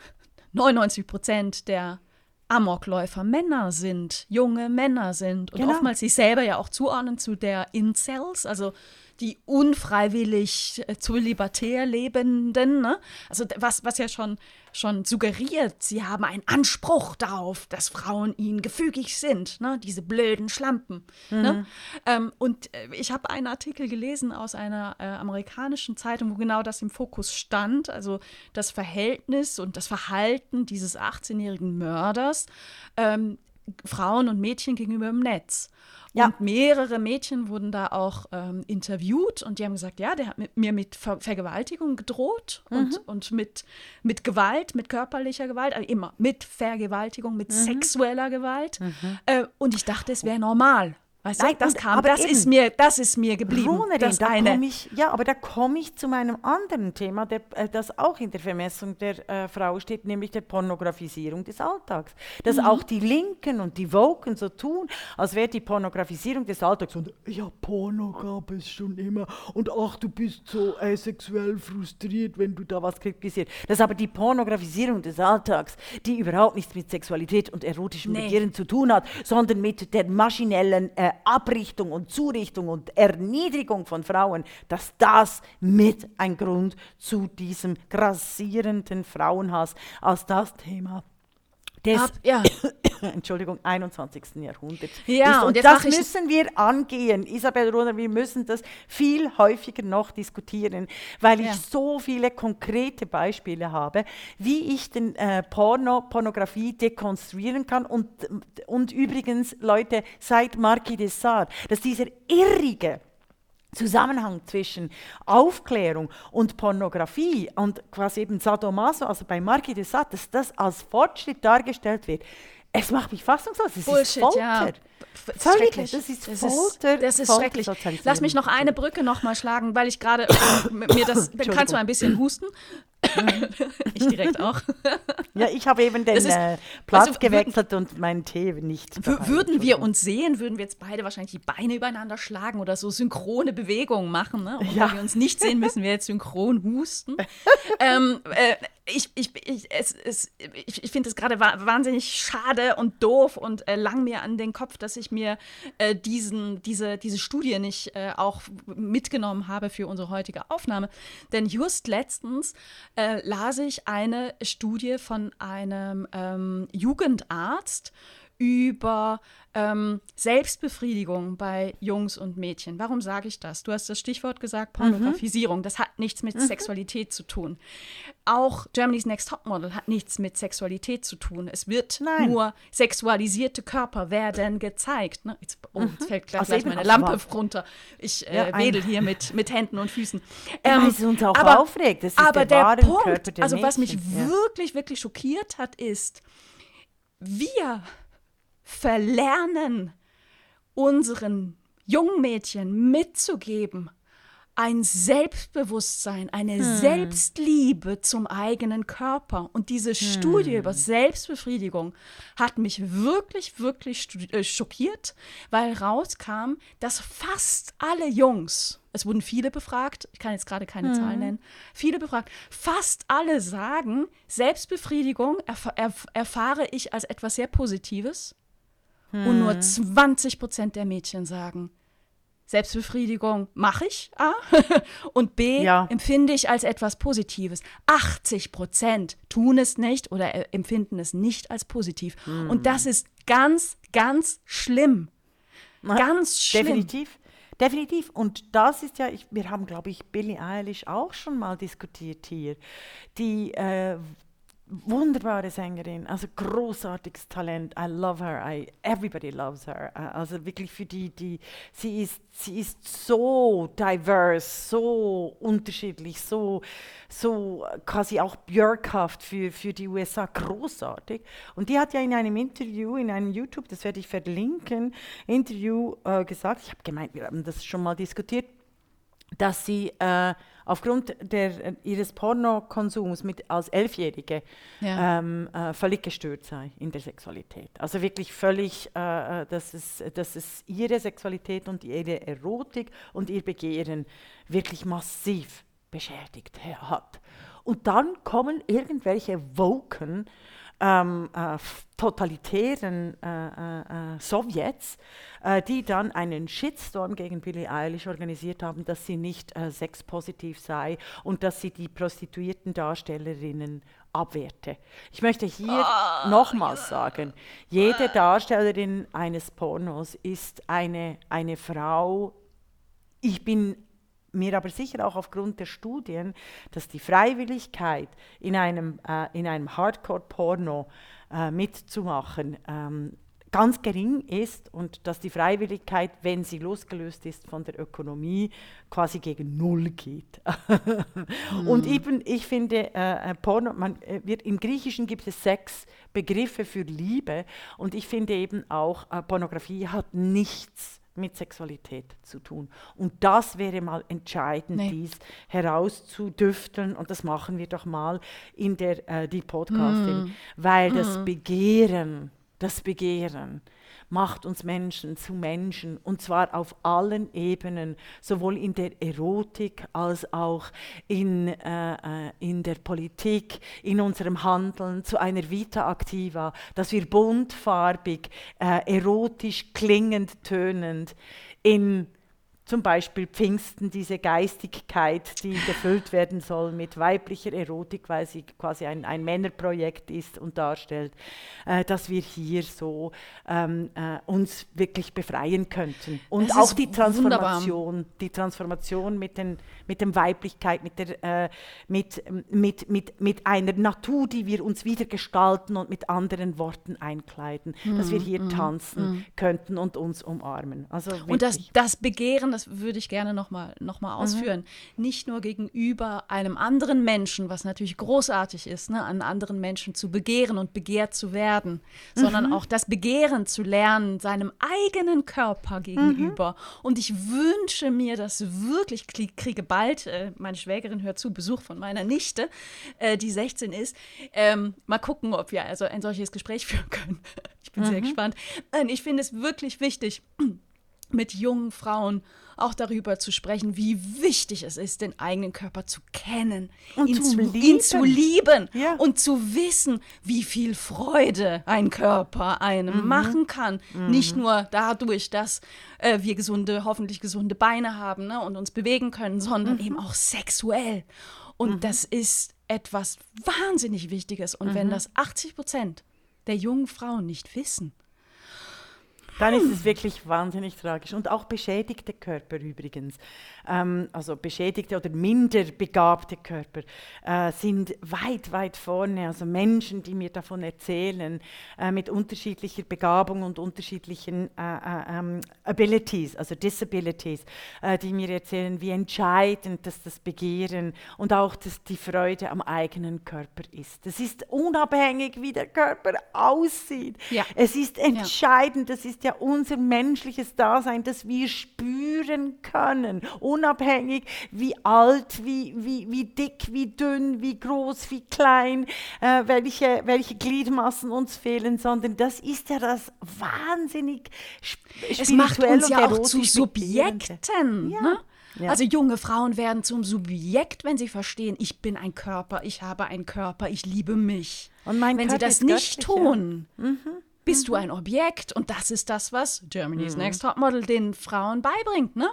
99 Prozent der Amokläufer Männer sind, junge Männer sind und Genau. oftmals sich selber ja auch zuordnen zu der Incels, also die unfreiwillig äh, zölibatär Lebenden. Ne? Also was, was ja schon, schon suggeriert, sie haben einen Anspruch darauf, dass Frauen ihnen gefügig sind, ne? diese blöden Schlampen. Ne? Ähm, und äh, ich habe einen Artikel gelesen aus einer äh, amerikanischen Zeitung, wo genau das im Fokus stand, also das Verhältnis und das Verhalten dieses 18-jährigen Mörders ähm, Frauen und Mädchen gegenüber im Netz. Ja. Und mehrere Mädchen wurden da auch ähm, interviewt und die haben gesagt, ja, der hat mit, mir mit Ver Vergewaltigung gedroht und, und mit, mit Gewalt, mit körperlicher Gewalt, also immer mit Vergewaltigung, mit sexueller Gewalt. Äh, und ich dachte, es wäre normal. Weißt Nein, du, das und- kam, aber das eben. ist mir, das ist mir geblieben. Ronerin, das da eine. ich, ja, aber da komme ich zu meinem anderen Thema, der, äh, das auch in der Vermessung der äh, Frau steht, nämlich der Pornografisierung des Alltags. Dass Mhm. auch die Linken und die Woken so tun, als wäre die Pornografisierung des Alltags und ja, Porno gab es schon immer und ach, du bist so äh, sexuell frustriert, wenn du da was kritisierst. Das ist aber die Pornografisierung des Alltags, die überhaupt nichts mit Sexualität und erotischem Nee. Begehren zu tun hat, sondern mit der maschinellen äh, Abrichtung und Zurichtung und Erniedrigung von Frauen, dass das mit ein Grund zu diesem grassierenden Frauenhass als das Thema des Ab, ja. Entschuldigung, 21. Jahrhunderts Ja, ist. und Und, das müssen wir angehen. Isabel Runner, wir müssen das viel häufiger noch diskutieren, weil Ja. ich so viele konkrete Beispiele habe, wie ich den äh, Porno, Pornografie dekonstruieren kann. Und, und übrigens, Leute, seit Marquis de Sade, dass dieser irrige Zusammenhang zwischen Aufklärung und Pornografie und quasi eben Sadomaso, also bei Marquis de Sade, dass das als Fortschritt dargestellt wird, es macht mich fassungslos. Es ist Bullshit, Folter. ja. Schrecklich. das ist das Folter, Ist, das ist Folter- schrecklich. Lass mich noch eine Brücke noch mal schlagen, weil ich gerade mir das. Dann kannst du ein bisschen husten. ich direkt auch. Ja, ich habe eben den ist- äh, Platz also, würden- gewechselt und meinen Tee nicht. Dabei. würden wir uns sehen, würden wir jetzt beide wahrscheinlich die Beine übereinander schlagen oder so synchrone Bewegungen machen. Ne? Und Ja. weil wir uns nicht sehen, müssen wir jetzt synchron husten. ähm, äh, ich ich, ich, es, es, ich, ich finde es gerade wa wahnsinnig schade und doof und äh, lang mir an den Kopf, dass ich mir äh, diesen, diese, diese Studie nicht äh, auch mitgenommen habe für unsere heutige Aufnahme. Denn just letztens äh, las ich eine Studie von einem ähm, Jugendarzt über ähm, Selbstbefriedigung bei Jungs und Mädchen. Warum sage ich das? Du hast das Stichwort gesagt, Pornografisierung. Das hat nichts mit Sexualität zu tun. Auch Germany's Next Topmodel hat nichts mit Sexualität zu tun. Es wird Nein. nur sexualisierte Körper werden gezeigt. Ne? Jetzt, oh, jetzt fällt gleich, gleich meine Lampe was? runter. Ich äh, Ja, wedel hier mit, mit Händen und Füßen. Ähm, es uns auch aber, aufregt. Das ist aber der der, Punkt, der also was mich ja. wirklich, wirklich schockiert hat, ist, wir verlernen unseren jungen Mädchen mitzugeben, ein Selbstbewusstsein, eine Hm. Selbstliebe zum eigenen Körper. Und diese Studie Hm. über Selbstbefriedigung hat mich wirklich, wirklich äh, schockiert, weil rauskam, dass fast alle Jungs, es wurden viele befragt, ich kann jetzt gerade keine Zahlen Hm. nennen, viele befragt, fast alle sagen, Selbstbefriedigung erf erf erfahre ich als etwas sehr Positives. Und Hm. nur 20 Prozent der Mädchen sagen, Selbstbefriedigung mache ich, A, und B, Ja. empfinde ich als etwas Positives. 80 Prozent tun es nicht oder äh, empfinden es nicht als positiv. Hm. Und das ist ganz, ganz schlimm. Ganz schlimm. Definitiv. Definitiv. Und das ist ja, ich, wir haben, glaube ich, Billie Eilish auch schon mal diskutiert hier. Die äh, wunderbare Sängerin, also großartiges Talent. I love her. I, everybody loves her. Äh, Also wirklich für die, die, sie ist, sie ist so diverse, so unterschiedlich, so, so quasi auch björkhaft für, für die USA. Großartig. Und die hat ja in einem Interview, in einem YouTube, das werde ich verlinken, Interview äh, gesagt, ich habe gemeint, wir haben das schon mal diskutiert, dass sie äh, aufgrund der, äh, ihres Pornokonsums mit, als Elfjährige Ja. ähm, äh, völlig gestört sei in der Sexualität. Also wirklich völlig, äh, äh, dass, es, dass es ihre Sexualität und ihre Erotik und ihr Begehren wirklich massiv beschädigt hat. Und dann kommen irgendwelche Woken, ähm, äh, totalitären äh, äh, äh, Sowjets, äh, die dann einen Shitstorm gegen Billie Eilish organisiert haben, dass sie nicht äh, sexpositiv sei und dass sie die prostituierten Darstellerinnen abwehrte. Ich möchte hier nochmals sagen, jede Darstellerin eines Pornos ist eine, eine Frau, ich bin mir aber sicher auch aufgrund der Studien, dass die Freiwilligkeit in einem, äh, in einem Hardcore-Porno äh, mitzumachen ähm, ganz gering ist und dass die Freiwilligkeit, wenn sie losgelöst ist von der Ökonomie, quasi gegen Null geht. Und eben, ich finde, äh, äh, Porno, man, äh, wird, im Griechischen gibt es sechs Begriffe für Liebe und ich finde eben auch, äh, Pornografie hat nichts mit Sexualität zu tun. Und das wäre mal entscheidend, Nee. dies herauszudüfteln. Und das machen wir doch mal in der äh, die Podcasting, weil das Begehren, das Begehren macht uns Menschen zu Menschen und zwar auf allen Ebenen, sowohl in der Erotik als auch in, äh, äh, in der Politik, in unserem Handeln, zu einer Vita Activa, dass wir buntfarbig, äh, erotisch klingend, tönend in zum Beispiel Pfingsten, diese Geistigkeit, die gefüllt werden soll mit weiblicher Erotik, weil sie quasi ein, ein Männerprojekt ist und darstellt, äh, dass wir hier so ähm, äh, uns wirklich befreien könnten. Und Es auch die wunderbar. Transformation, die Transformation mit, den, mit dem Weiblichkeit, mit, der, äh, mit, mit, mit, mit einer Natur, die wir uns wieder gestalten und mit anderen Worten einkleiden, dass wir hier tanzen könnten und uns umarmen. Also Und das, das Begehren, das würde ich gerne nochmal noch mal ausführen, nicht nur gegenüber einem anderen Menschen, was natürlich großartig ist, ne, an anderen Menschen zu begehren und begehrt zu werden, sondern auch das Begehren zu lernen, seinem eigenen Körper gegenüber. Und ich wünsche mir das wirklich, ich kriege bald, äh, meine Schwägerin hört zu, Besuch von meiner Nichte, äh, die 16 ist. Ähm, mal gucken, ob wir also ein solches Gespräch führen können. Ich bin sehr gespannt. Nein, ich finde es wirklich wichtig, mit jungen Frauen auch darüber zu sprechen, wie wichtig es ist, den eigenen Körper zu kennen, Und ihn, zu lieben. ihn zu lieben Ja. und zu wissen, wie viel Freude ein Körper Mhm. einem machen kann. Nicht nur dadurch, dass äh, wir gesunde, hoffentlich gesunde Beine haben ne, und uns bewegen können, sondern Mhm. eben auch sexuell. Und das ist etwas wahnsinnig Wichtiges. Und wenn das 80 Prozent der jungen Frauen nicht wissen, Dann ist es wirklich wahnsinnig tragisch. Und auch beschädigte Körper übrigens, ähm, also beschädigte oder minder begabte Körper, äh, sind weit, weit vorne. Also Menschen, die mir davon erzählen, äh, mit unterschiedlicher Begabung und unterschiedlichen äh, äh, ähm, Abilities, also Disabilities, äh, die mir erzählen, wie entscheidend dass das Begehren und auch das, die Freude am eigenen Körper ist. Das ist unabhängig, wie der Körper aussieht. Ja. Es ist entscheidend, das ist ja unser menschliches Dasein, dass wir spüren können, unabhängig wie alt, wie, wie, wie dick, wie dünn, wie groß, wie klein, äh, welche, welche Gliedmaßen uns fehlen, sondern das ist ja das wahnsinnig sp Es macht uns ja auch zu. Subjekten. Ja. Ne? Ja. Also junge Frauen werden zum Subjekt, wenn sie verstehen, ich bin ein Körper, ich habe einen Körper, ich liebe mich. Und mein wenn sie Körper das ist nicht göttlich, ja. tun, bist du ein Objekt. Und das ist das, was Germany's Next Topmodel den Frauen beibringt, ne?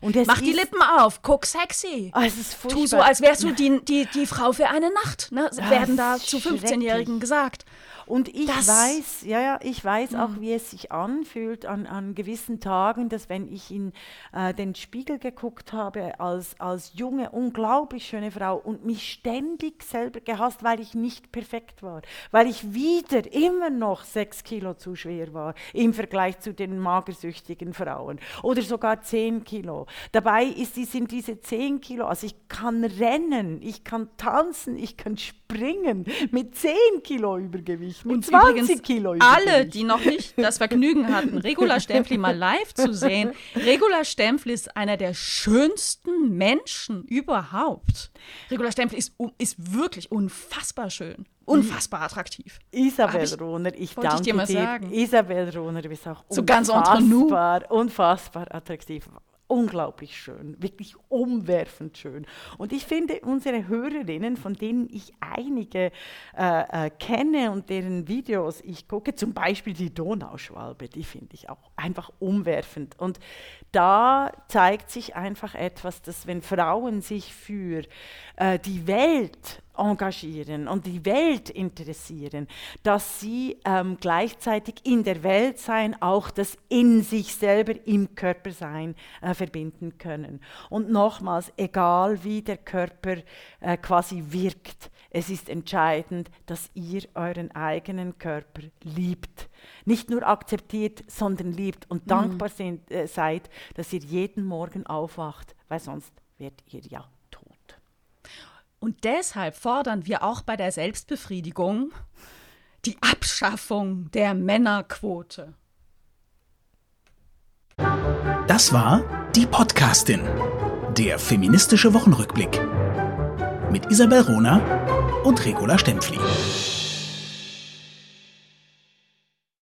Und es Mach die Lippen auf, guck sexy. Ah, es ist Tu so, als wärst du die, die, die Frau für eine Nacht, ne? Das werden da zu 15-Jährigen schrecklich. gesagt. Und ich Das- weiß, ja, ja, ich weiß auch, wie es sich anfühlt an, an gewissen Tagen, dass wenn ich in äh, den Spiegel geguckt habe als, als junge, unglaublich schöne Frau und mich ständig selber gehasst, weil ich nicht perfekt war, weil ich wieder immer noch sechs Kilo zu schwer war im Vergleich zu den magersüchtigen Frauen oder sogar zehn Kilo. Dabei ist, die- sind diese zehn Kilo, also ich kann rennen, ich kann tanzen, ich kann springen mit zehn Kilo Übergewicht, mit Und 20 übrigens Kilo alle, die noch nicht das Vergnügen hatten, Regula Stempfli mal live zu sehen. Regula Stempfli ist einer der schönsten Menschen überhaupt. Regula Stempfli ist, ist wirklich unfassbar schön, unfassbar attraktiv. Isabel ich- Rohner, ich wollte ich danke dir mal dir. sagen. Isabel Rohner, du bist auch So unfassbar, unfassbar attraktiv. Unglaublich schön, wirklich umwerfend schön. Und ich finde, unsere Hörerinnen, von denen ich einige äh, äh, kenne und deren Videos ich gucke, zum Beispiel die Donauschwalbe, die finde ich auch einfach umwerfend. Und da zeigt sich einfach etwas, dass wenn Frauen sich für äh, die Welt engagieren und die Welt interessieren, dass sie ähm, gleichzeitig in der Welt sein, auch das in sich selber, im Körper sein äh, verbinden können. Und nochmals, egal wie der Körper äh, quasi wirkt, es ist entscheidend, dass ihr euren eigenen Körper liebt. Nicht nur akzeptiert, sondern liebt und dankbar sind, äh, seid, dass ihr jeden Morgen aufwacht, weil sonst werdet ihr ja. Und deshalb fordern wir auch bei der Selbstbefriedigung die Abschaffung der Männerquote. Das war die Podcastin, der feministische Wochenrückblick mit Isabel Rona und Regula Stempfli.